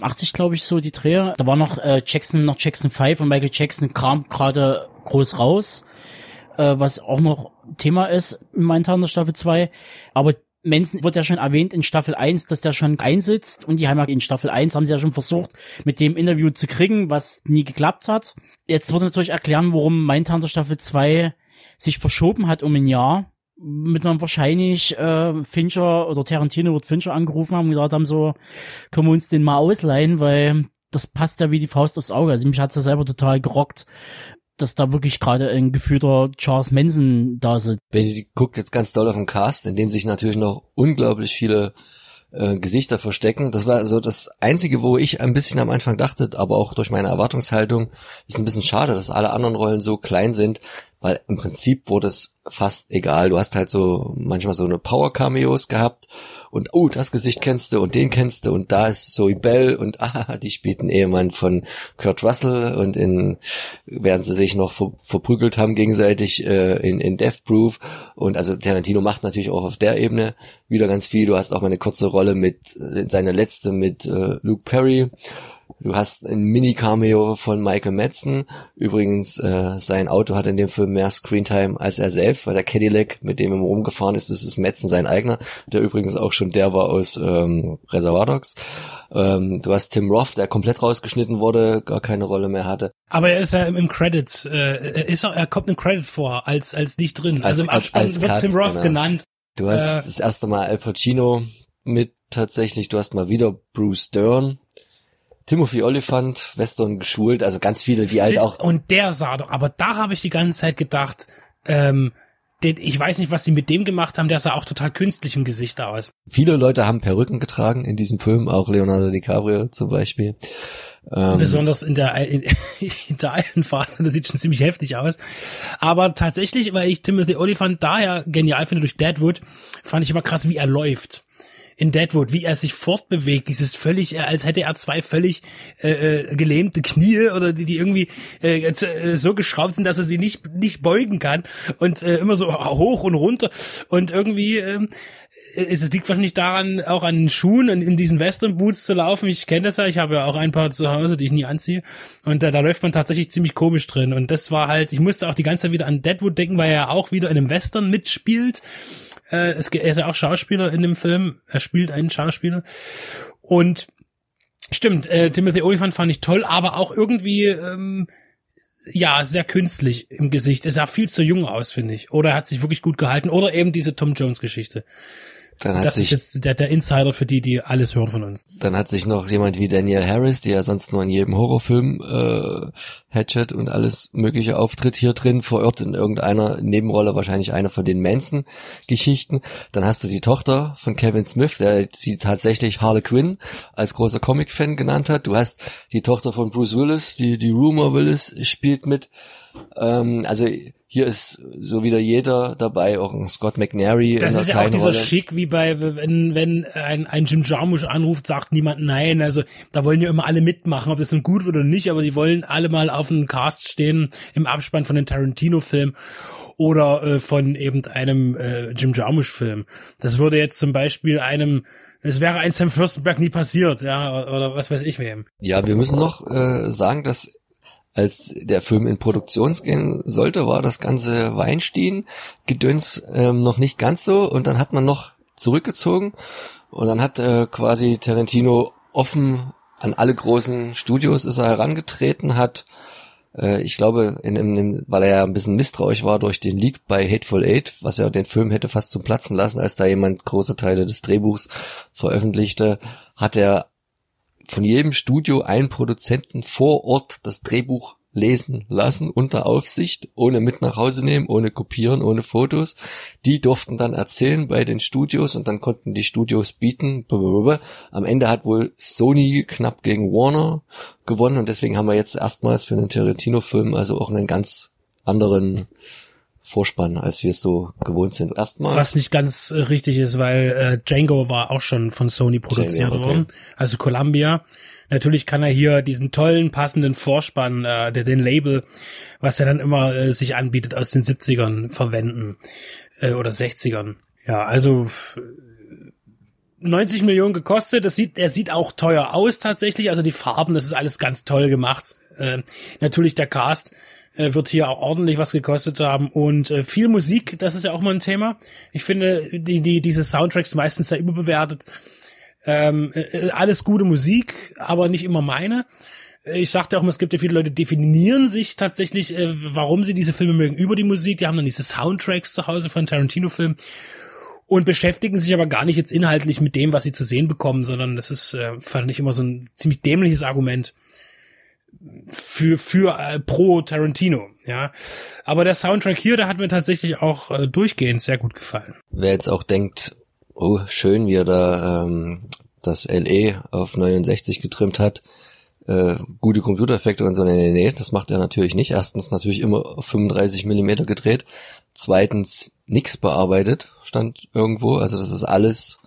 80 glaube ich so die Dreher. Da war noch äh, Jackson, noch Jackson 5 und Michael Jackson kam gerade groß raus, äh, was auch noch Thema ist in Mindhunter Staffel 2. Aber Manson wird ja schon erwähnt in Staffel 1, dass der schon einsitzt und die ja in Staffel 1 haben sie ja schon versucht, mit dem Interview zu kriegen, was nie geklappt hat. Jetzt wird natürlich erklären, warum Mindhunter Staffel 2 sich verschoben hat um ein Jahr, mit einem wahrscheinlich äh, Fincher oder Tarantino wird Fincher angerufen haben und gesagt haben so, können wir uns den mal ausleihen, weil das passt ja wie die Faust aufs Auge. Also mich hat's ja selber total gerockt, dass da wirklich gerade ein gefühlter Charles Manson da sitzt. Benny guckt jetzt ganz doll auf den Cast, in dem sich natürlich noch unglaublich viele äh, Gesichter verstecken. Das war so das Einzige, wo ich ein bisschen am Anfang dachte, aber auch durch meine Erwartungshaltung, ist ein bisschen schade, dass alle anderen Rollen so klein sind, weil im Prinzip wurde es fast egal. Du hast halt so manchmal so eine Power-Cameos gehabt und oh, das Gesicht kennst du und den kennst du und da ist Zoe Bell und ah, die spielt einen Ehemann von Kurt Russell und in, während sie sich noch ver, verprügelt haben gegenseitig äh, in, in Death Proof und also Tarantino macht natürlich auch auf der Ebene wieder ganz viel. Du hast auch mal eine kurze Rolle mit, äh, seine letzte mit äh, Luke Perry Du hast ein Mini-Cameo von Michael Madsen. Übrigens, äh, sein Auto hat in dem Film mehr Screentime als er selbst, weil der Cadillac, mit dem er rumgefahren ist, das ist Madsen sein eigener, der übrigens auch schon der war aus ähm, Reservoir Dogs. Ähm, du hast Tim Roth, der komplett rausgeschnitten wurde, gar keine Rolle mehr hatte. Aber er ist ja im Credit, äh, er, ist auch, er kommt im Credit vor, als, als nicht drin. Als, also im Abspann als, als wird Cut, Tim Roth genau. genannt. Du hast Äh, das erste Mal Al Pacino mit tatsächlich, du hast mal wieder Bruce Dern, Timothy Oliphant, Western geschult, also ganz viele, die halt auch Und der sah doch, aber da habe ich die ganze Zeit gedacht, ähm, den, ich weiß nicht, was sie mit dem gemacht haben, der sah auch total künstlich im Gesicht aus. Viele Leute haben Perücken getragen in diesem Film, auch Leonardo DiCaprio zum Beispiel. Ähm, Besonders in der, in, in der einen Phase, das sieht schon ziemlich heftig aus. Aber tatsächlich, weil ich Timothy Olyphant daher genial finde durch Deadwood, fand ich immer krass, wie er läuft in Deadwood, wie er sich fortbewegt, dieses völlig, äh, als hätte er zwei völlig äh, äh, gelähmte Knie oder die, die irgendwie äh, äh, so geschraubt sind, dass er sie nicht nicht beugen kann und äh, immer so hoch und runter und irgendwie ähm, es liegt wahrscheinlich daran, auch an den Schuhen und in diesen Western Boots zu laufen. Ich kenne das ja, ich habe ja auch ein paar zu Hause, die ich nie anziehe. Und äh, da läuft man tatsächlich ziemlich komisch drin. Und das war halt, ich musste auch die ganze Zeit wieder an Deadwood denken, weil er ja auch wieder in einem Western mitspielt. Äh, es, er ist ja auch Schauspieler in dem Film. Er spielt einen Schauspieler. Und stimmt, äh, Timothy Olyphant fand ich toll, aber auch irgendwie ähm, ja, sehr künstlich im Gesicht. Er sah viel zu jung aus, finde ich. Oder er hat sich wirklich gut gehalten. Oder eben diese Tom Jones Geschichte. Dann hat das sich, ist jetzt der, der Insider für die, die alles hören von uns. Dann hat sich noch jemand wie Daniel Harris, der ja sonst nur in jedem Horrorfilm äh, Hatchet und alles mögliche auftritt, hier drin verirrt in irgendeiner Nebenrolle, wahrscheinlich einer von den Manson-Geschichten. Dann hast du die Tochter von Kevin Smith, der sie tatsächlich Harley Quinn als großer Comic-Fan genannt hat. Du hast die Tochter von Bruce Willis, die, die Rumor Willis spielt mit. Ähm, also hier ist so wieder jeder dabei, auch ein Scott McNary. Das ist ja auch dieser Rolle. Schick, wie bei, wenn, wenn ein, ein Jim Jarmusch anruft, sagt niemand nein. Also da wollen ja immer alle mitmachen, ob das nun gut wird oder nicht, aber die wollen alle mal auf einem Cast stehen im Abspann von den Tarantino-Film oder äh, von eben einem äh, Jim Jarmusch-Film. Das würde jetzt zum Beispiel einem, es wäre ein Sam Fürstenberg nie passiert, ja, oder, oder was weiß ich wem. Ja, wir müssen noch äh, sagen, dass als der Film in Produktion gehen sollte, war das ganze Weinstein-Gedöns ähm, noch nicht ganz so. Und dann hat man noch zurückgezogen. Und dann hat äh, quasi Tarantino offen an alle großen Studios ist er herangetreten, hat äh, ich glaube, in, in, weil er ja ein bisschen misstrauisch war durch den Leak bei Hateful Eight, was ja den Film hätte fast zum Platzen lassen, als da jemand große Teile des Drehbuchs veröffentlichte, hat er von jedem Studio einen Produzenten vor Ort das Drehbuch lesen lassen unter Aufsicht, ohne mit nach Hause nehmen, ohne kopieren, ohne Fotos. Die durften dann erzählen bei den Studios und dann konnten die Studios bieten. Am Ende hat wohl Sony knapp gegen Warner gewonnen und deswegen haben wir jetzt erstmals für einen Tarantino-Film also auch einen ganz anderen Vorspann, als wir es so gewohnt sind. Erstmal. Was nicht ganz äh, richtig ist, weil äh, Django war auch schon von Sony produziert Django, okay. worden, also Columbia. Natürlich kann er hier diesen tollen, passenden Vorspann, äh, der den Label, was er dann immer äh, sich anbietet, aus den 70ern verwenden äh, oder 60ern. Ja, also äh, 90 Millionen gekostet. Das sieht, er sieht auch teuer aus tatsächlich. Also die Farben, das ist alles ganz toll gemacht. Äh, natürlich der Cast äh, wird hier auch ordentlich was gekostet haben und äh, viel Musik, das ist ja auch mal ein Thema. Ich finde die die diese Soundtracks meistens sehr überbewertet. Ähm, äh, alles gute Musik, aber nicht immer meine. Ich sagte auch, immer, es gibt ja viele Leute, definieren sich tatsächlich, äh, warum sie diese Filme mögen, über die Musik. Die haben dann diese Soundtracks zu Hause von Tarantino-Filmen und beschäftigen sich aber gar nicht jetzt inhaltlich mit dem, was sie zu sehen bekommen, sondern das ist, äh, fand ich immer so ein ziemlich dämliches Argument für für äh, pro Tarantino, ja. Aber der Soundtrack hier, der hat mir tatsächlich auch äh, durchgehend sehr gut gefallen. Wer jetzt auch denkt, oh, schön, wie er da ähm, das LE auf 69 getrimmt hat, äh, gute Computereffekte und so, nee, nee, nee, das macht er natürlich nicht. Erstens natürlich immer auf 35 Millimeter gedreht. Zweitens nix bearbeitet, stand irgendwo. Also das ist alles,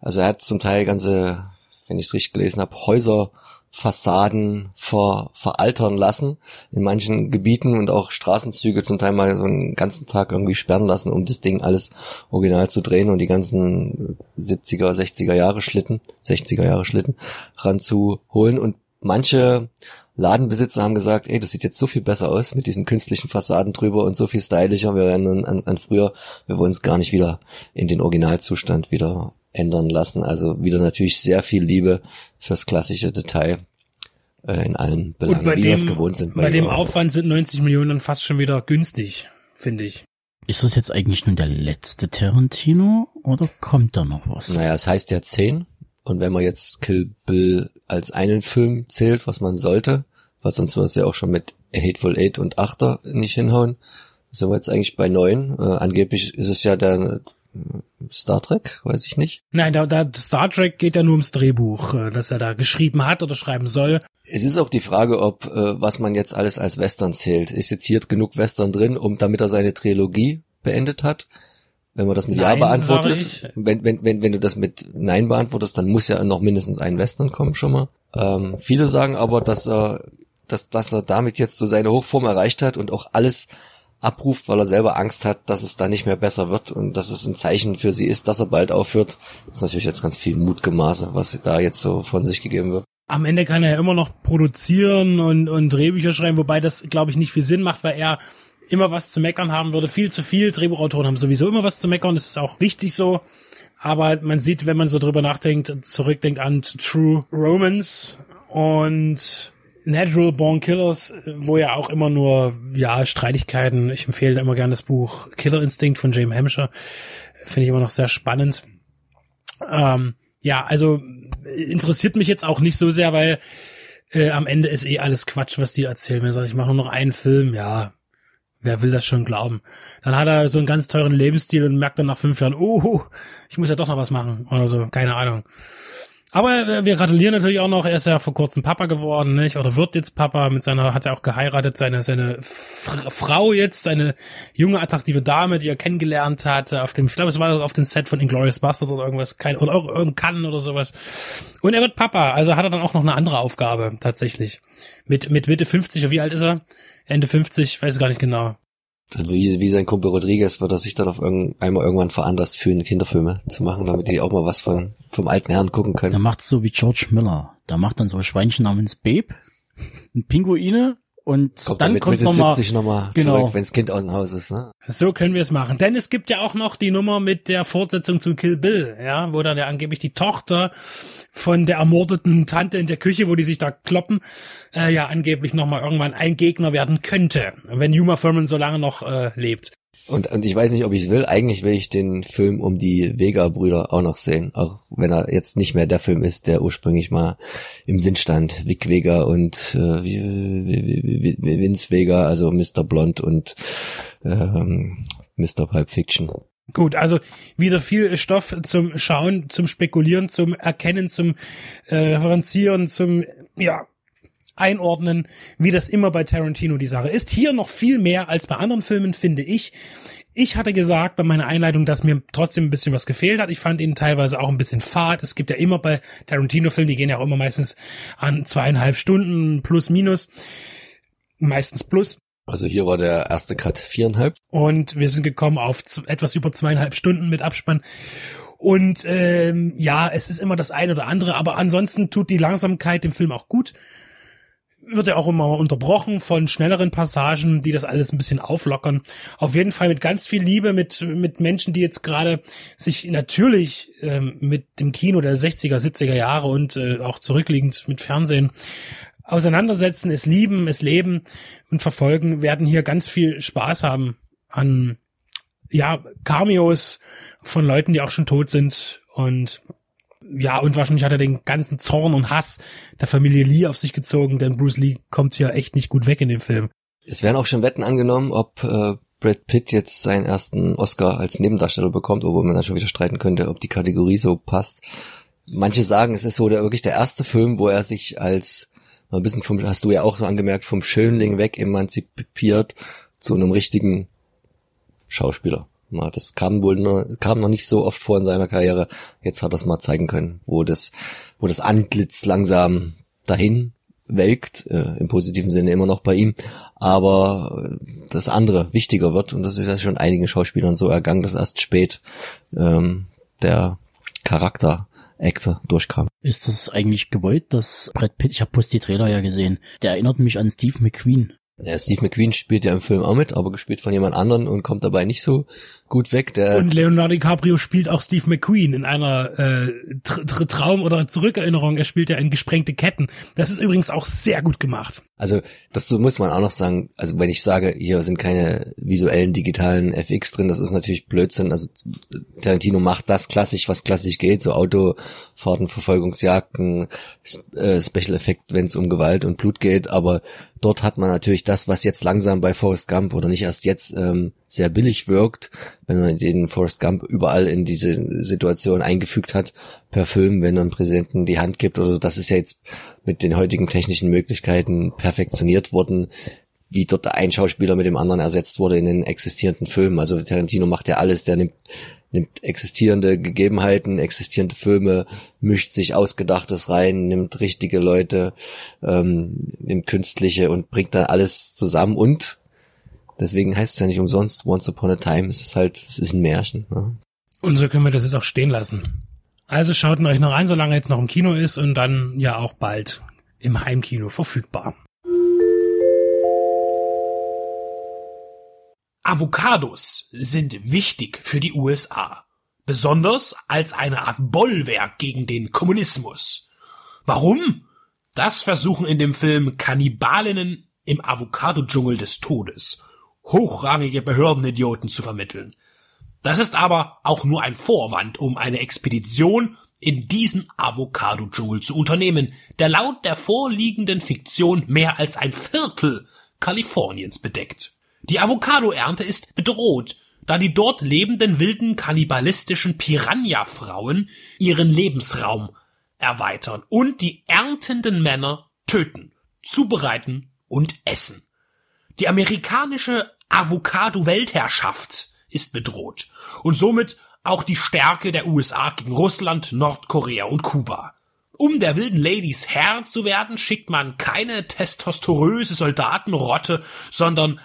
also er hat zum Teil ganze, wenn ich es richtig gelesen habe, Häuser Fassaden ver, veraltern lassen. In manchen Gebieten und auch Straßenzüge zum Teil mal so einen ganzen Tag irgendwie sperren lassen, um das Ding alles original zu drehen und die ganzen 70er, 60er Jahre Schlitten, 60er Jahre Schlitten ranzuholen. Und manche Ladenbesitzer haben gesagt, ey, das sieht jetzt so viel besser aus mit diesen künstlichen Fassaden drüber und so viel stylischer. Wir rennen an, an früher, wir wollen es gar nicht wieder in den Originalzustand wieder ändern lassen. Also wieder natürlich sehr viel Liebe fürs klassische Detail äh, in allen Belangen, bei wie wir es dem, gewohnt sind. bei dem Euro. Aufwand sind 90 Millionen dann fast schon wieder günstig, finde ich. Ist das jetzt eigentlich nun der letzte Tarantino oder kommt da noch was? Naja, es heißt ja 10. Und wenn man jetzt Kill Bill als einen Film zählt, was man sollte, weil sonst wird es ja auch schon mit Hateful Eight und Achter nicht hinhauen, sind wir jetzt eigentlich bei neun. Äh, angeblich ist es ja der Star Trek, weiß ich nicht. Nein, da, da Star Trek geht ja nur ums Drehbuch, äh, das er da geschrieben hat oder schreiben soll. Es ist auch die Frage, ob äh, was man jetzt alles als Western zählt. Ist jetzt hier genug Western drin, um damit er seine Trilogie beendet hat? Wenn man das mit Ja Nein, beantwortet, sag ich. wenn, wenn, wenn, wenn du das mit Nein beantwortest, dann muss ja noch mindestens ein Western kommen schon mal. Ähm, viele sagen aber, dass er, dass, dass er damit jetzt so seine Hochform erreicht hat und auch alles abruft, weil er selber Angst hat, dass es da nicht mehr besser wird und dass es ein Zeichen für sie ist, dass er bald aufhört. Das ist natürlich jetzt ganz viel Mutgemaße, was da jetzt so von sich gegeben wird. Am Ende kann er ja immer noch produzieren und, und Drehbücher schreiben, wobei das, glaube ich, nicht viel Sinn macht, weil er immer was zu meckern haben würde. Viel zu viel. Drehbuchautoren haben sowieso immer was zu meckern. Das ist auch richtig so. Aber man sieht, wenn man so drüber nachdenkt, zurückdenkt an True Romance und Natural Born Killers, wo ja auch immer nur, ja, Streitigkeiten. Ich empfehle immer gerne das Buch Killer Instinct von James Hampshire. Finde ich immer noch sehr spannend. Ähm, ja, also interessiert mich jetzt auch nicht so sehr, weil äh, am Ende ist eh alles Quatsch, was die erzählen. Wenn er sagt, ich mache nur noch einen Film, ja, wer will das schon glauben? Dann hat er so einen ganz teuren Lebensstil und merkt dann nach fünf Jahren, oh, ich muss ja doch noch was machen oder so, keine Ahnung. Aber äh, wir gratulieren natürlich auch noch, er ist ja vor kurzem Papa geworden, nicht? Oder wird jetzt Papa mit seiner, hat er auch geheiratet, seine, seine Fr Frau jetzt, eine junge, attraktive Dame, die er kennengelernt hat, äh, auf dem, ich glaube, es war auf dem Set von Inglourious Bastards oder irgendwas, kein, oder ir- irgendein Cannes oder sowas. Und er wird Papa, also hat er dann auch noch eine andere Aufgabe, tatsächlich. Mit, mit Mitte 50, oder wie alt ist er? Ende 50, weiß ich gar nicht genau. Wie, wie sein Kumpel Rodriguez wird er sich dann auf irgend, einmal irgendwann veranlasst fühlen, Kinderfilme zu machen, damit die auch mal was von, vom alten Herrn gucken Der können. macht's so wie George Miller. Der macht dann so Schweinchen namens Babe, und Pinguine und Kommt dann dann mit kommt Mitte noch mal, 70 nochmal genau. zurück, wenns Kind aus dem Haus ist, ne? So können wir es machen. Denn es gibt ja auch noch die Nummer mit der Fortsetzung zu Kill Bill, ja, wo dann ja angeblich die Tochter von der ermordeten Tante in der Küche, wo die sich da kloppen, äh, ja angeblich nochmal irgendwann ein Gegner werden könnte, wenn Uma Thurman so lange noch äh, lebt. Und, und ich weiß nicht, ob ich will. Eigentlich will ich den Film um die Vega-Brüder auch noch sehen. Auch wenn er jetzt nicht mehr der Film ist, der ursprünglich mal im Sinn stand. Vic Vega und äh, Vince Vega, also Mr. Blond und ähm, Mr. Pulp Fiction. Gut, also wieder viel Stoff zum Schauen, zum Spekulieren, zum Erkennen, zum äh, Referenzieren, zum ja einordnen, wie das immer bei Tarantino die Sache ist. Hier noch viel mehr als bei anderen Filmen, finde ich. Ich hatte gesagt bei meiner Einleitung, dass mir trotzdem ein bisschen was gefehlt hat. Ich fand ihn teilweise auch ein bisschen fad. Es gibt ja immer bei Tarantino-Filmen, die gehen ja auch immer meistens an zweieinhalb Stunden plus minus. Meistens plus. Also hier war der erste Cut viereinhalb. Und wir sind gekommen auf etwas über zweieinhalb Stunden mit Abspann. Und ähm, ja, es ist immer das eine oder andere, aber ansonsten tut die Langsamkeit dem Film auch gut. Wird ja auch immer unterbrochen von schnelleren Passagen, die das alles ein bisschen auflockern. Auf jeden Fall mit ganz viel Liebe, mit, mit Menschen, die jetzt gerade sich natürlich ähm, mit dem Kino der 60er, 70er Jahre und äh, auch zurückliegend mit Fernsehen auseinandersetzen, es lieben, es leben und verfolgen, werden hier ganz viel Spaß haben an ja, Cameos von Leuten, die auch schon tot sind und ja, und wahrscheinlich hat er den ganzen Zorn und Hass der Familie Lee auf sich gezogen, denn Bruce Lee kommt ja echt nicht gut weg in dem Film. Es werden auch schon Wetten angenommen, ob äh, Brad Pitt jetzt seinen ersten Oscar als Nebendarsteller bekommt, obwohl man dann schon wieder streiten könnte, ob die Kategorie so passt. Manche sagen, es ist so der wirklich der erste Film, wo er sich als ein bisschen vom, hast du ja auch so angemerkt, vom Schönling weg emanzipiert zu einem richtigen Schauspieler. Mal, Das kam wohl nur, kam noch nicht so oft vor in seiner Karriere. Jetzt hat er es mal zeigen können, wo das, wo das Antlitz langsam dahin welkt, äh, im positiven Sinne immer noch bei ihm, aber äh, das andere wichtiger wird und das ist ja schon einigen Schauspielern so ergangen, dass erst spät ähm, der Charakter Actor durchkam. Ist das eigentlich gewollt, dass Brad Pitt, ich habe bloß die Trailer ja gesehen, der erinnert mich an Steve McQueen. Ja, Steve McQueen spielt ja im Film auch mit, aber gespielt von jemand anderen und kommt dabei nicht so gut weg. Der Und Leonardo DiCaprio spielt auch Steve McQueen in einer äh, Tr Tr Traum- oder Zurückerinnerung. Er spielt ja in Gesprengte Ketten. Das ist übrigens auch sehr gut gemacht. Also das muss man auch noch sagen. Also wenn ich sage, hier sind keine visuellen digitalen FX drin, das ist natürlich Blödsinn. Also Tarantino macht das klassisch, was klassisch geht, so Autofahrten, Verfolgungsjagden, äh, Special Effekt, wenn es um Gewalt und Blut geht. Aber dort hat man natürlich das, was jetzt langsam bei Forrest Gump oder nicht erst jetzt ähm, sehr billig wirkt, wenn man den Forrest Gump überall in diese Situation eingefügt hat per Film, wenn man Präsidenten die Hand gibt oder so. Das ist ja jetzt mit den heutigen technischen Möglichkeiten perfektioniert worden, wie dort ein Schauspieler mit dem anderen ersetzt wurde in den existierenden Filmen. Also Tarantino macht ja alles, der nimmt nimmt existierende Gegebenheiten, existierende Filme, mischt sich Ausgedachtes rein, nimmt richtige Leute, ähm, nimmt künstliche und bringt dann alles zusammen und deswegen heißt es ja nicht umsonst Once Upon a Time, es ist halt, es ist ein Märchen. Ne? Und so können wir das jetzt auch stehen lassen. Also schaut ihn euch noch rein, solange er jetzt noch im Kino ist und dann ja auch bald im Heimkino verfügbar. Avocados sind wichtig für die USA, besonders als eine Art Bollwerk gegen den Kommunismus. Warum? Das versuchen in dem Film Kannibalinnen im Avocado-Dschungel des Todes hochrangige Behördenidioten zu vermitteln. Das ist aber auch nur ein Vorwand, um eine Expedition in diesen Avocado-Dschungel zu unternehmen, der laut der vorliegenden Fiktion mehr als ein Viertel Kaliforniens bedeckt. Die Avocado-Ernte ist bedroht, da die dort lebenden wilden kannibalistischen Piranha-Frauen ihren Lebensraum erweitern und die erntenden Männer töten, zubereiten und essen. Die amerikanische Avocado-Weltherrschaft ist bedroht und somit auch die Stärke der USA gegen Russland, Nordkorea und Kuba. Um der wilden Ladies Herr zu werden, schickt man keine testosteröse Soldatenrotte, sondern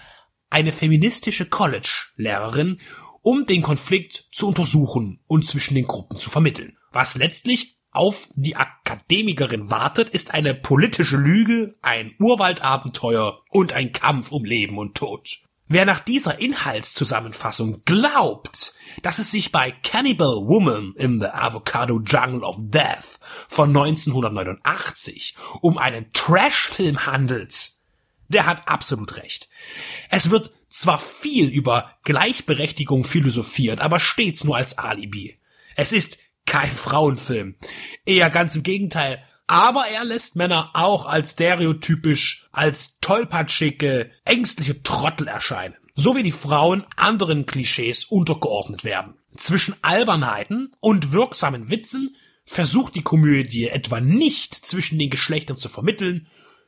eine feministische College-Lehrerin, um den Konflikt zu untersuchen und zwischen den Gruppen zu vermitteln. Was letztlich auf die Akademikerin wartet, ist eine politische Lüge, ein Urwaldabenteuer und ein Kampf um Leben und Tod. Wer nach dieser Inhaltszusammenfassung glaubt, dass es sich bei Cannibal Woman in the Avocado Jungle of Death von 1989 um einen Trashfilm handelt, der hat absolut recht. Es wird zwar viel über Gleichberechtigung philosophiert, aber stets nur als Alibi. Es ist kein Frauenfilm. Eher ganz im Gegenteil. Aber er lässt Männer auch als stereotypisch, als tollpatschige, ängstliche Trottel erscheinen. So wie die Frauen anderen Klischees untergeordnet werden. Zwischen Albernheiten und wirksamen Witzen versucht die Komödie etwa nicht zwischen den Geschlechtern zu vermitteln,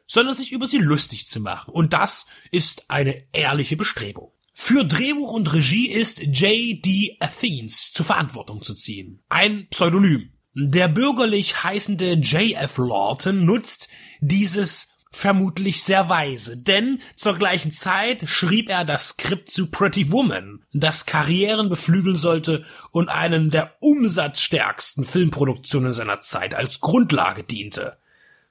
sondern sich über sie lustig zu machen. Und das ist eine ehrliche Bestrebung. Für Drehbuch und Regie ist J.D. Athens zur Verantwortung zu ziehen. Ein Pseudonym. Der bürgerlich heißende J.F. Lawton nutzt dieses vermutlich sehr weise, denn zur gleichen Zeit schrieb er das Skript zu Pretty Woman, das Karrieren beflügeln sollte und einen der umsatzstärksten Filmproduktionen seiner Zeit als Grundlage diente.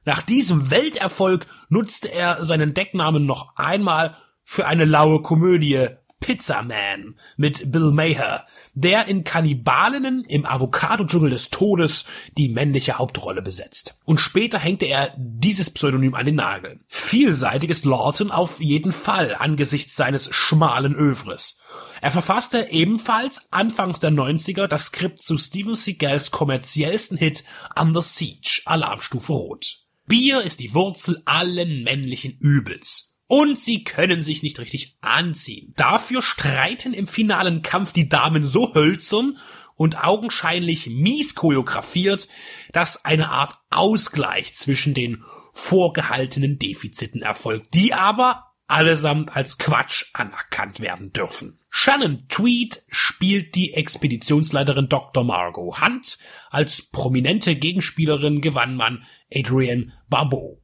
Nach diesem Welterfolg nutzte er seinen Decknamen noch einmal für eine laue Komödie Pizza Man mit Bill Maher, der in Kannibalinnen im Avocado-Dschungel des Todes die männliche Hauptrolle besetzt. Und später hängte er dieses Pseudonym an den Nagel. Vielseitig ist Lawton auf jeden Fall angesichts seines schmalen Övres. Er verfasste ebenfalls anfangs der 90er das Skript zu Steven Seagals kommerziellsten Hit Under Siege, Alarmstufe Rot. Bier ist die Wurzel allen männlichen Übels. Und sie können sich nicht richtig anziehen. Dafür streiten im finalen Kampf die Damen so hölzern und augenscheinlich mies choreografiert, dass eine Art Ausgleich zwischen den vorgehaltenen Defiziten erfolgt, die aber allesamt als Quatsch anerkannt werden dürfen. Shannon Tweed spielt die Expeditionsleiterin Dr. Margot Hunt. Als prominente Gegenspielerin gewann man Adrienne Barbeau.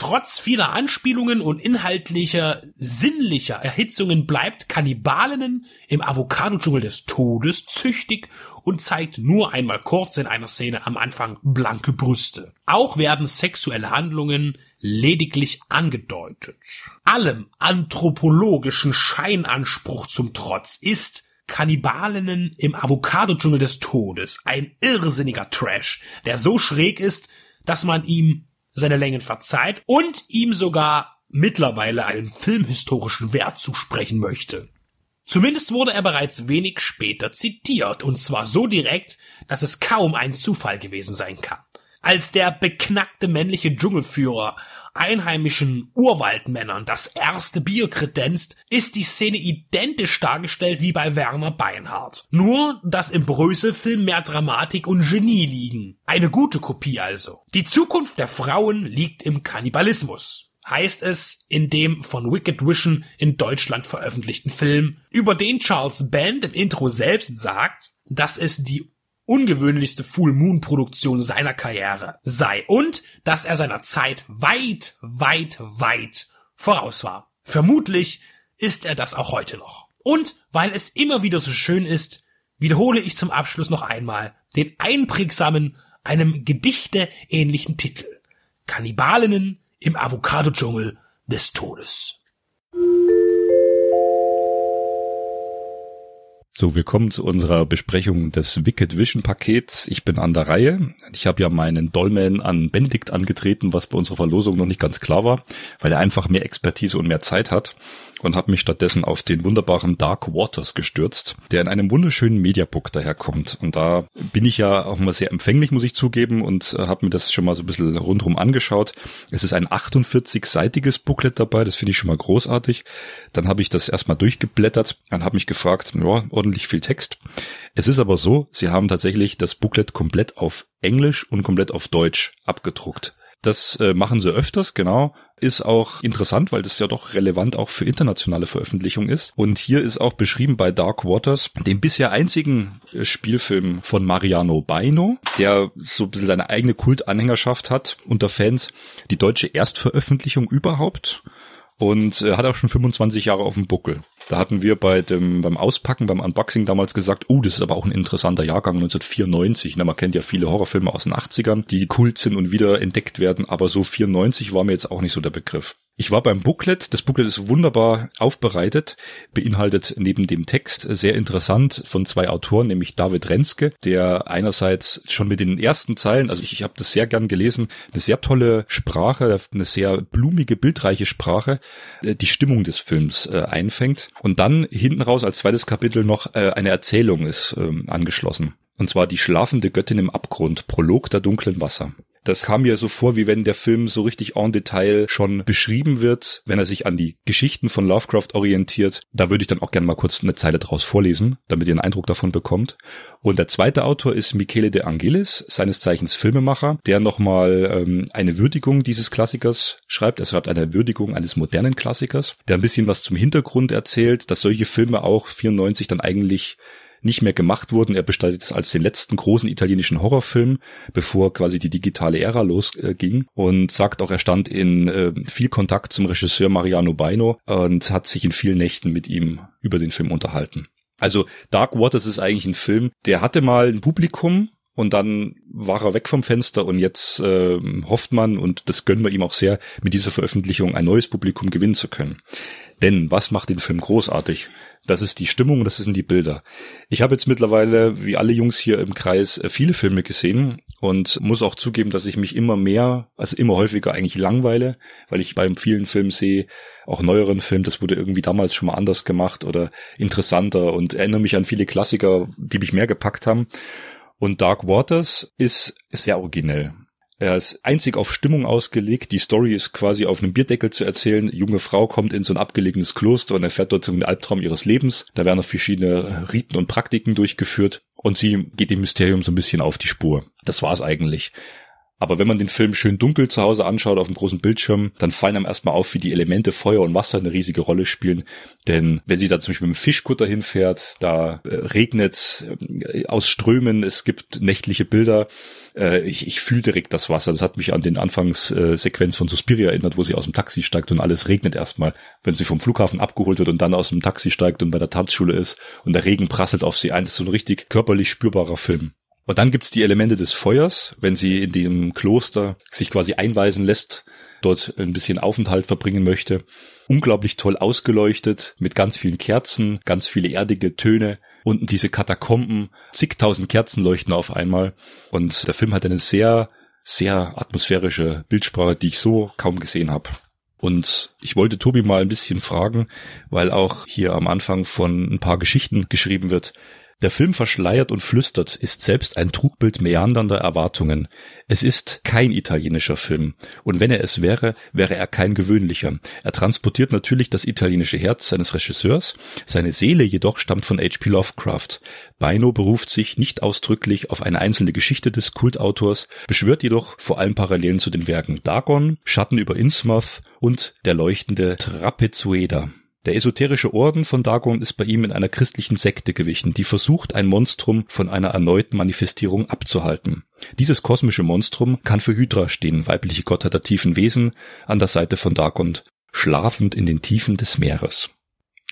Trotz vieler Anspielungen und inhaltlicher, sinnlicher Erhitzungen bleibt Kannibalinnen im Avocado-Dschungel des Todes züchtig und zeigt nur einmal kurz in einer Szene am Anfang blanke Brüste. Auch werden sexuelle Handlungen lediglich angedeutet. Allem anthropologischen Scheinanspruch zum Trotz ist Kannibalinnen im Avocado-Dschungel des Todes ein irrsinniger Trash, der so schräg ist, dass man ihm seine Längen verzeiht und ihm sogar mittlerweile einen filmhistorischen Wert zusprechen möchte. Zumindest wurde er bereits wenig später zitiert, und zwar so direkt, dass es kaum ein Zufall gewesen sein kann. Als der beknackte männliche Dschungelführer einheimischen Urwaldmännern das erste Bier kredenzt, ist die Szene identisch dargestellt wie bei Werner Beinhardt. Nur, dass im Brösel-Film mehr Dramatik und Genie liegen. Eine gute Kopie also. Die Zukunft der Frauen liegt im Kannibalismus heißt es in dem von Wicked Vision in Deutschland veröffentlichten Film, über den Charles Band im Intro selbst sagt, dass es die ungewöhnlichste Full Moon Produktion seiner Karriere sei und dass er seiner Zeit weit, weit, weit voraus war. Vermutlich ist er das auch heute noch. Und weil es immer wieder so schön ist, wiederhole ich zum Abschluss noch einmal den einprägsamen, einem Gedichte ähnlichen Titel. Kannibalinnen im Avocado-Dschungel des Todes. So, wir kommen zu unserer Besprechung des Wicked Vision Pakets. Ich bin an der Reihe. Ich habe ja meinen Dolman an Benedikt angetreten, was bei unserer Verlosung noch nicht ganz klar war, weil er einfach mehr Expertise und mehr Zeit hat und habe mich stattdessen auf den wunderbaren Dark Waters gestürzt, der in einem wunderschönen Mediabook daherkommt. Und da bin ich ja auch mal sehr empfänglich, muss ich zugeben, und äh, habe mir das schon mal so ein bisschen rundherum angeschaut. Es ist ein 48-seitiges Booklet dabei, das finde ich schon mal großartig. Dann habe ich das erstmal durchgeblättert und habe mich gefragt, ja, ordentlich viel Text. Es ist aber so, sie haben tatsächlich das Booklet komplett auf Englisch und komplett auf Deutsch abgedruckt. Das äh, machen sie öfters, genau. Ist auch interessant, weil das ja doch relevant auch für internationale Veröffentlichung ist. Und hier ist auch beschrieben bei Dark Waters, dem bisher einzigen äh, Spielfilm von Mariano Baino, der so ein bisschen seine eigene Kultanhängerschaft hat unter Fans. Die deutsche Erstveröffentlichung überhaupt und äh, hat auch schon 25 Jahre auf dem Buckel. Da hatten wir bei dem beim Auspacken, beim Unboxing damals gesagt, oh, das ist aber auch ein interessanter Jahrgang 1994. Na, man kennt ja viele Horrorfilme aus den 80ern, die kult sind und wieder entdeckt werden, aber so 94 war mir jetzt auch nicht so der Begriff. Ich war beim Booklet. Das Booklet ist wunderbar aufbereitet, beinhaltet neben dem Text sehr interessant von zwei Autoren, nämlich David Renske, der einerseits schon mit den ersten Zeilen, also ich, ich habe das sehr gern gelesen, eine sehr tolle Sprache, eine sehr blumige, bildreiche Sprache, äh, die Stimmung des Films äh, einfängt. Und dann hinten raus als zweites Kapitel noch äh, eine Erzählung ist ähm, angeschlossen. Und zwar die schlafende Göttin im Abgrund, Prolog der dunklen Wasser. Das kam mir so vor, wie wenn der Film so richtig en Detail schon beschrieben wird, wenn er sich an die Geschichten von Lovecraft orientiert. Da würde ich dann auch gerne mal kurz eine Zeile draus vorlesen, damit ihr einen Eindruck davon bekommt. Und der zweite Autor ist Michele de Angelis, seines Zeichens Filmemacher, der nochmal ähm, eine Würdigung dieses Klassikers schreibt. Er schreibt eine Würdigung eines modernen Klassikers, der ein bisschen was zum Hintergrund erzählt, dass solche Filme auch 94 dann eigentlich nicht mehr gemacht wurden. Er bestattet es als den letzten großen italienischen Horrorfilm, bevor quasi die digitale Ära losging und sagt auch, er stand in äh, viel Kontakt zum Regisseur Mariano Baino und hat sich in vielen Nächten mit ihm über den Film unterhalten. Also Dark Waters ist eigentlich ein Film, der hatte mal ein Publikum, und dann war er weg vom Fenster und jetzt äh, hofft man, und das gönnen wir ihm auch sehr, mit dieser Veröffentlichung ein neues Publikum gewinnen zu können. Denn was macht den Film großartig? Das ist die Stimmung, das sind die Bilder. Ich habe jetzt mittlerweile, wie alle Jungs hier im Kreis, äh, viele Filme gesehen und muss auch zugeben, dass ich mich immer mehr, also immer häufiger eigentlich langweile, weil ich beim vielen Filmen sehe, auch neueren Filmen, das wurde irgendwie damals schon mal anders gemacht oder interessanter und erinnere mich an viele Klassiker, die mich mehr gepackt haben. Und Dark Waters ist sehr originell. Er ist einzig auf Stimmung ausgelegt. Die Story ist quasi auf einem Bierdeckel zu erzählen. Eine junge Frau kommt in so ein abgelegenes Kloster und erfährt dort einen Albtraum ihres Lebens. Da werden noch verschiedene Riten und Praktiken durchgeführt und sie geht dem Mysterium so ein bisschen auf die Spur. Das war's eigentlich. Aber wenn man den Film schön dunkel zu Hause anschaut auf dem großen Bildschirm, dann fallen einem erstmal auf, wie die Elemente Feuer und Wasser eine riesige Rolle spielen. Denn wenn sie da zum Beispiel mit dem Fischkutter hinfährt, da äh, regnet äh, aus Strömen, es gibt nächtliche Bilder. Äh, ich, ich fühle direkt das Wasser. Das hat mich an den Anfangssequenz von Suspiria erinnert, wo sie aus dem Taxi steigt und alles regnet erstmal, wenn sie vom Flughafen abgeholt wird und dann aus dem Taxi steigt und bei der Tanzschule ist und der Regen prasselt auf sie ein. Das ist so ein richtig körperlich spürbarer Film. Und dann gibt's die Elemente des Feuers, wenn sie in diesem Kloster sich quasi einweisen lässt, dort ein bisschen Aufenthalt verbringen möchte. Unglaublich toll ausgeleuchtet, mit ganz vielen Kerzen, ganz viele erdige Töne. Unten diese Katakomben, zigtausend Kerzen leuchten auf einmal. Und der Film hat eine sehr, sehr atmosphärische Bildsprache, die ich so kaum gesehen habe. Und ich wollte Tobi mal ein bisschen fragen, weil auch hier am Anfang von ein paar Geschichten geschrieben wird, Der Film verschleiert und flüstert, ist selbst ein Trugbild meandernder Erwartungen. Es ist kein italienischer Film. Und wenn er es wäre, wäre er kein gewöhnlicher. Er transportiert natürlich das italienische Herz seines Regisseurs, seine Seele jedoch stammt von H.P. Lovecraft. Beino beruft sich nicht ausdrücklich auf eine einzelne Geschichte des Kultautors, beschwört jedoch vor allem Parallelen zu den Werken Dagon, Schatten über Innsmouth und der leuchtende Trapezueda. Der esoterische Orden von Dagon ist bei ihm in einer christlichen Sekte gewichen, die versucht, ein Monstrum von einer erneuten Manifestierung abzuhalten. Dieses kosmische Monstrum kann für Hydra stehen, weibliche Gottheit der tiefen Wesen, an der Seite von Dagon, schlafend in den Tiefen des Meeres.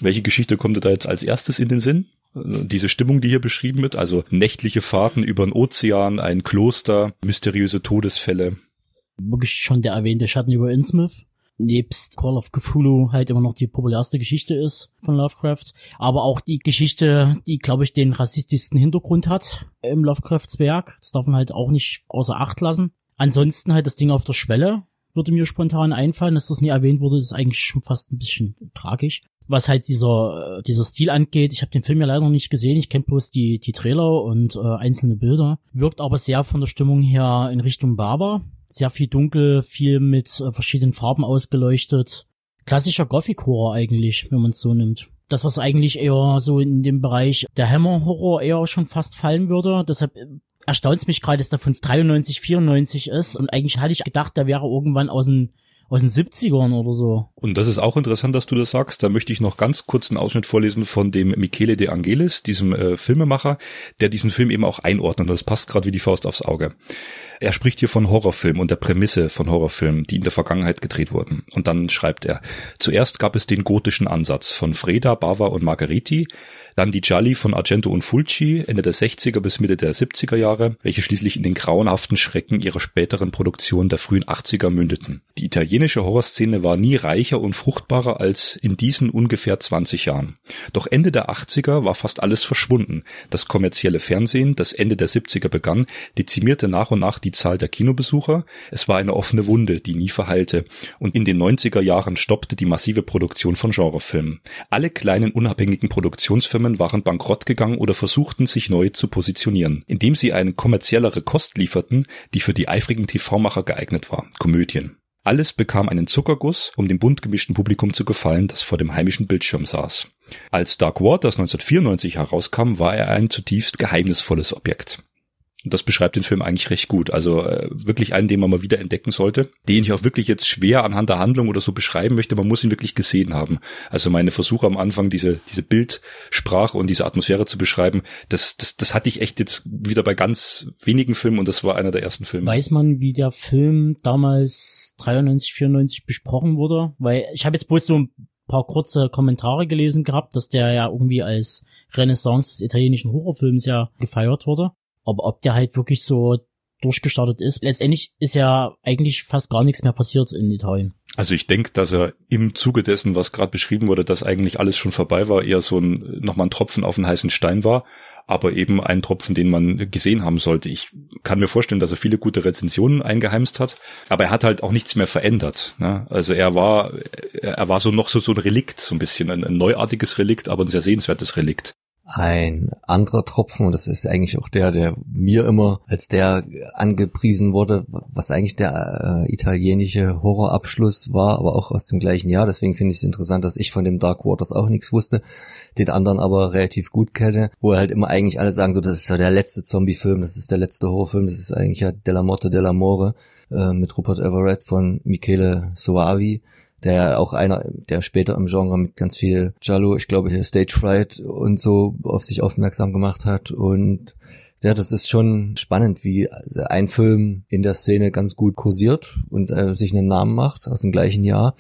Welche Geschichte kommt dir da jetzt als erstes in den Sinn? Diese Stimmung, die hier beschrieben wird, also nächtliche Fahrten über den Ozean, ein Kloster, mysteriöse Todesfälle. Wirklich schon der erwähnte Schatten über Innsmouth nebst Call of Cthulhu halt immer noch die populärste Geschichte ist von Lovecraft, aber auch die Geschichte, die glaube ich den rassistischsten Hintergrund hat im Lovecrafts Werk. Das darf man halt auch nicht außer Acht lassen. Ansonsten halt das Ding auf der Schwelle würde mir spontan einfallen, dass das nie erwähnt wurde, ist eigentlich schon fast ein bisschen tragisch. Was halt dieser äh, dieser Stil angeht, ich habe den Film ja leider noch nicht gesehen, ich kenne bloß die die Trailer und äh, einzelne Bilder, wirkt aber sehr von der Stimmung her in Richtung Barber sehr viel dunkel, viel mit äh, verschiedenen Farben ausgeleuchtet. Klassischer Gothic-Horror eigentlich, wenn man es so nimmt. Das, was eigentlich eher so in dem Bereich der Hammer-Horror eher schon fast fallen würde. Deshalb äh, erstaunt es mich gerade, dass der von 93, 94 ist. Und eigentlich hatte ich gedacht, der wäre irgendwann aus den aus den 70ern oder so. Und das ist auch interessant, dass du das sagst. Da möchte ich noch ganz kurz einen Ausschnitt vorlesen von dem Michele de Angelis, diesem äh, Filmemacher, der diesen Film eben auch einordnet. Und das passt gerade wie die Faust aufs Auge. Er spricht hier von Horrorfilmen und der Prämisse von Horrorfilmen, die in der Vergangenheit gedreht wurden. Und dann schreibt er, zuerst gab es den gotischen Ansatz von Freda, Bava und Margheriti, dann die Gialli von Argento und Fulci Ende der 60er bis Mitte der 70er Jahre, welche schließlich in den grauenhaften Schrecken ihrer späteren Produktion der frühen 80er mündeten. Die italienische Horrorszene war nie reicher und fruchtbarer als in diesen ungefähr 20 Jahren. Doch Ende der 80er war fast alles verschwunden. Das kommerzielle Fernsehen, das Ende der 70er begann, dezimierte nach und nach die Zahl der Kinobesucher. Es war eine offene Wunde, die nie verheilte. Und in den 90er Jahren stoppte die massive Produktion von Genrefilmen. Alle kleinen unabhängigen Produktionsfirmen Firmen waren bankrott gegangen oder versuchten sich neu zu positionieren, indem sie eine kommerziellere Kost lieferten, die für die eifrigen TV-Macher geeignet war, Komödien. Alles bekam einen Zuckerguss, um dem bunt gemischten Publikum zu gefallen, das vor dem heimischen Bildschirm saß. Als Dark Waters 1994 herauskam, war er ein zutiefst geheimnisvolles Objekt. Und das beschreibt den Film eigentlich recht gut. Also äh, wirklich einen, den man mal wieder entdecken sollte, den ich auch wirklich jetzt schwer anhand der Handlung oder so beschreiben möchte. Man muss ihn wirklich gesehen haben. Also meine Versuche am Anfang, diese, diese Bildsprache und diese Atmosphäre zu beschreiben, das, das, das hatte ich echt jetzt wieder bei ganz wenigen Filmen und das war einer der ersten Filme. Weiß man, wie der Film damals 93, 94 besprochen wurde? Weil ich habe jetzt bloß so ein paar kurze Kommentare gelesen gehabt, dass der ja irgendwie als Renaissance des italienischen Horrorfilms ja gefeiert wurde. Aber ob der halt wirklich so durchgestartet ist. Letztendlich ist ja eigentlich fast gar nichts mehr passiert in Italien. Also ich denke, dass er im Zuge dessen, was gerade beschrieben wurde, dass eigentlich alles schon vorbei war, eher so ein nochmal ein Tropfen auf den heißen Stein war, aber eben ein Tropfen, den man gesehen haben sollte. Ich kann mir vorstellen, dass er viele gute Rezensionen eingeheimst hat, aber er hat halt auch nichts mehr verändert. Ne? Also er war, er war so noch so so ein Relikt, so ein bisschen ein, ein neuartiges Relikt, aber ein sehr sehenswertes Relikt. Ein anderer Tropfen, und das ist eigentlich auch der, der mir immer als der angepriesen wurde, was eigentlich der äh, italienische Horrorabschluss war, aber auch aus dem gleichen Jahr. Deswegen finde ich es interessant, dass ich von dem Dark Waters auch nichts wusste, den anderen aber relativ gut kenne, wo halt immer eigentlich alle sagen, so das ist so der letzte Zombie-Film, das ist der letzte Horrorfilm, das ist eigentlich ja Della Morte della More äh, mit Rupert Everett von Michele Soavi der auch einer, der später im Genre mit ganz viel Jallo, ich glaube hier Stage Fright und so auf sich aufmerksam gemacht hat und ja, das ist schon spannend, wie ein Film in der Szene ganz gut kursiert und äh, sich einen Namen macht aus dem gleichen Jahr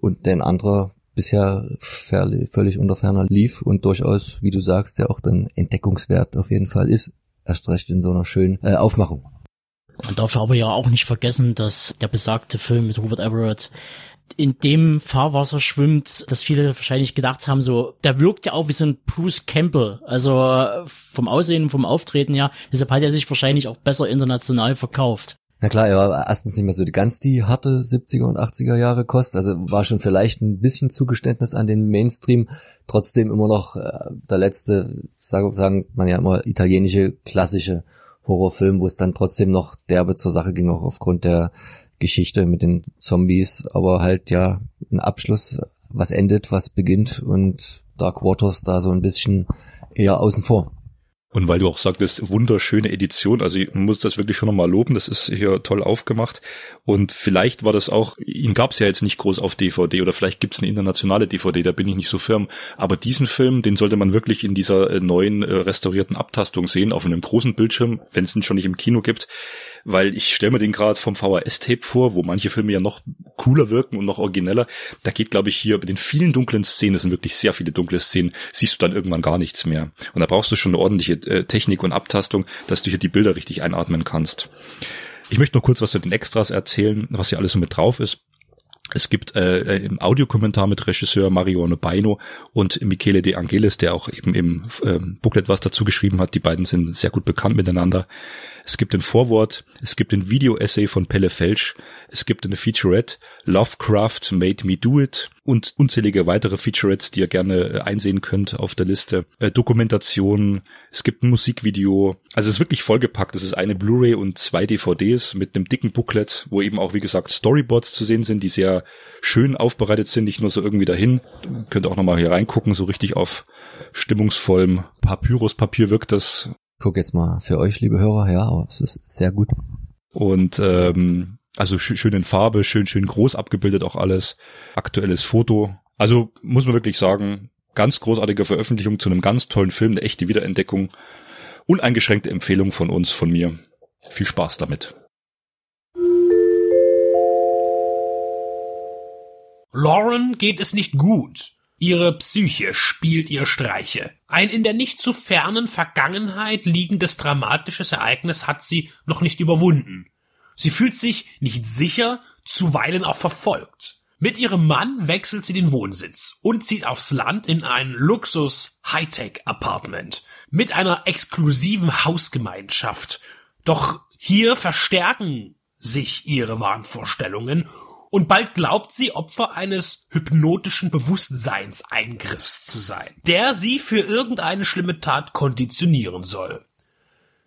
und der anderer bisher völlig unter ferner lief und durchaus, wie du sagst, ja auch dann Entdeckungswert auf jeden Fall ist. Erst recht in so einer schönen äh, Aufmachung. Man darf aber ja auch nicht vergessen, dass der besagte Film mit Robert Everett in dem Fahrwasser schwimmt, dass viele wahrscheinlich gedacht haben, so, der wirkt ja auch wie so ein Bruce Campbell. Also vom Aussehen, vom Auftreten ja. Deshalb hat er sich wahrscheinlich auch besser international verkauft. Na klar, er war erstens nicht mehr so ganz die harte 70er und 80er Jahre Kost, also war schon vielleicht ein bisschen Zugeständnis an den Mainstream, trotzdem immer noch äh, der letzte, sagen, sagen man ja immer, italienische klassische Horrorfilm, wo es dann trotzdem noch derbe zur Sache ging, auch aufgrund der Geschichte mit den Zombies, aber halt ja ein Abschluss, was endet, was beginnt und Dark Waters da so ein bisschen eher außen vor. Und weil du auch sagtest, wunderschöne Edition, also ich muss das wirklich schon nochmal loben, das ist hier toll aufgemacht. Und vielleicht war das auch, ihn gab es ja jetzt nicht groß auf DVD oder vielleicht gibt es eine internationale DVD, da bin ich nicht so firm. Aber diesen Film, den sollte man wirklich in dieser äh, neuen äh, restaurierten Abtastung sehen, auf einem großen Bildschirm, wenn es ihn schon nicht im Kino gibt weil ich stelle mir den gerade vom VHS-Tape vor, wo manche Filme ja noch cooler wirken und noch origineller. Da geht, glaube ich, hier mit den vielen dunklen Szenen, es sind wirklich sehr viele dunkle Szenen, siehst du dann irgendwann gar nichts mehr. Und da brauchst du schon eine ordentliche äh, Technik und Abtastung, dass du hier die Bilder richtig einatmen kannst. Ich möchte noch kurz was zu den Extras erzählen, was hier alles so mit drauf ist. Es gibt äh, im Audiokommentar mit Regisseur Mariano Baino und Michele De Angelis, der auch eben im äh, Booklet was dazu geschrieben hat. Die beiden sind sehr gut bekannt miteinander. Es gibt ein Vorwort, es gibt ein Video-Essay von Pelle Felsch, es gibt eine Featurette, Lovecraft Made Me Do It und unzählige weitere Featurettes, die ihr gerne äh, einsehen könnt auf der Liste. Äh, Dokumentation, es gibt ein Musikvideo. Also es ist wirklich vollgepackt. Es ist eine Blu-ray und zwei DVDs mit einem dicken Booklet, wo eben auch, wie gesagt, Storyboards zu sehen sind, die sehr schön aufbereitet sind, nicht nur so irgendwie dahin. Könnt auch nochmal hier reingucken, so richtig auf stimmungsvollem Papyruspapier wirkt das gucke jetzt mal für euch, liebe Hörer, ja, aber es ist sehr gut. Und ähm, also sch schön in Farbe, schön, schön groß abgebildet auch alles. Aktuelles Foto. Also muss man wirklich sagen, ganz großartige Veröffentlichung zu einem ganz tollen Film, eine echte Wiederentdeckung. Uneingeschränkte Empfehlung von uns, von mir. Viel Spaß damit. Lauren geht es nicht gut. Ihre Psyche spielt ihr Streiche. Ein in der nicht zu fernen Vergangenheit liegendes dramatisches Ereignis hat sie noch nicht überwunden. Sie fühlt sich nicht sicher, zuweilen auch verfolgt. Mit ihrem Mann wechselt sie den Wohnsitz und zieht aufs Land in ein Luxus Hightech Apartment mit einer exklusiven Hausgemeinschaft. Doch hier verstärken sich ihre Wahnvorstellungen und bald glaubt sie Opfer eines hypnotischen Bewusstseinseingriffs zu sein, der sie für irgendeine schlimme Tat konditionieren soll.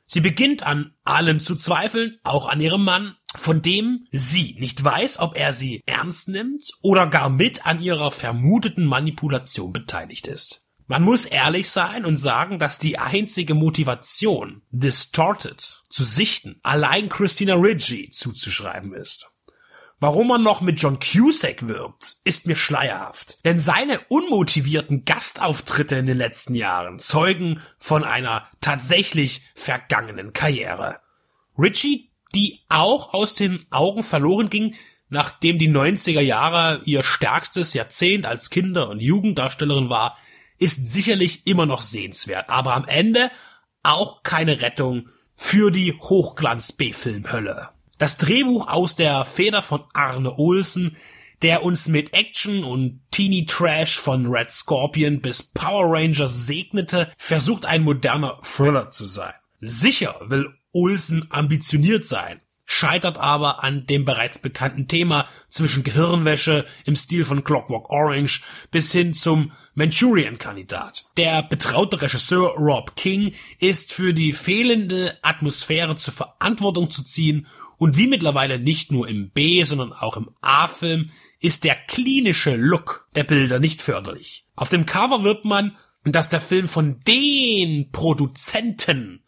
Sie beginnt an allem zu zweifeln, auch an ihrem Mann, von dem sie nicht weiß, ob er sie ernst nimmt oder gar mit an ihrer vermuteten Manipulation beteiligt ist. Man muss ehrlich sein und sagen, dass die einzige Motivation, Distorted zu sichten, allein Christina Ridgey zuzuschreiben ist. Warum er noch mit John Cusack wirbt, ist mir schleierhaft. Denn seine unmotivierten Gastauftritte in den letzten Jahren zeugen von einer tatsächlich vergangenen Karriere. Richie, die auch aus den Augen verloren ging, nachdem die 90er Jahre ihr stärkstes Jahrzehnt als Kinder- und Jugenddarstellerin war, ist sicherlich immer noch sehenswert, aber am Ende auch keine Rettung für die Hochglanz-B-Film-Hölle. Das Drehbuch aus der Feder von Arne Olsen, der uns mit Action und Teeny Trash von Red Scorpion bis Power Rangers segnete, versucht ein moderner Thriller zu sein. Sicher will Olsen ambitioniert sein, scheitert aber an dem bereits bekannten Thema zwischen Gehirnwäsche im Stil von Clockwork Orange bis hin zum Manchurian-Kandidat. Der betraute Regisseur Rob King ist für die fehlende Atmosphäre zur Verantwortung zu ziehen und wie mittlerweile nicht nur im B, sondern auch im A-Film ist der klinische Look der Bilder nicht förderlich. Auf dem Cover wird man, dass der Film von den Produzenten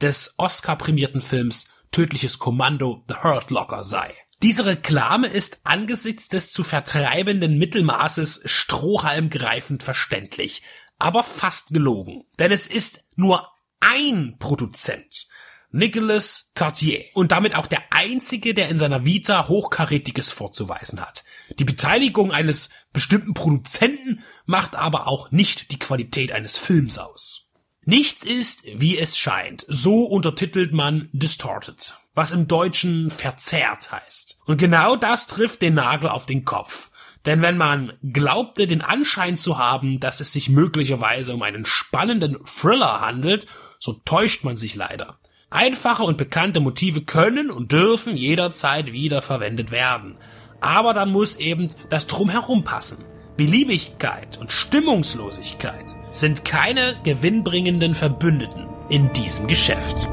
des Oscar-prämierten Films Tödliches Kommando The Hurt Locker sei. Diese Reklame ist angesichts des zu vertreibenden Mittelmaßes strohhalmgreifend verständlich, aber fast gelogen. Denn es ist nur ein Produzent Nicolas Cartier und damit auch der einzige, der in seiner Vita Hochkarätiges vorzuweisen hat. Die Beteiligung eines bestimmten Produzenten macht aber auch nicht die Qualität eines Films aus. Nichts ist, wie es scheint. So untertitelt man Distorted, was im Deutschen verzerrt heißt. Und genau das trifft den Nagel auf den Kopf. Denn wenn man glaubte, den Anschein zu haben, dass es sich möglicherweise um einen spannenden Thriller handelt, so täuscht man sich leider. Einfache und bekannte Motive können und dürfen jederzeit wieder verwendet werden. Aber dann muss eben das Drumherum passen. Beliebigkeit und Stimmungslosigkeit sind keine gewinnbringenden Verbündeten in diesem Geschäft.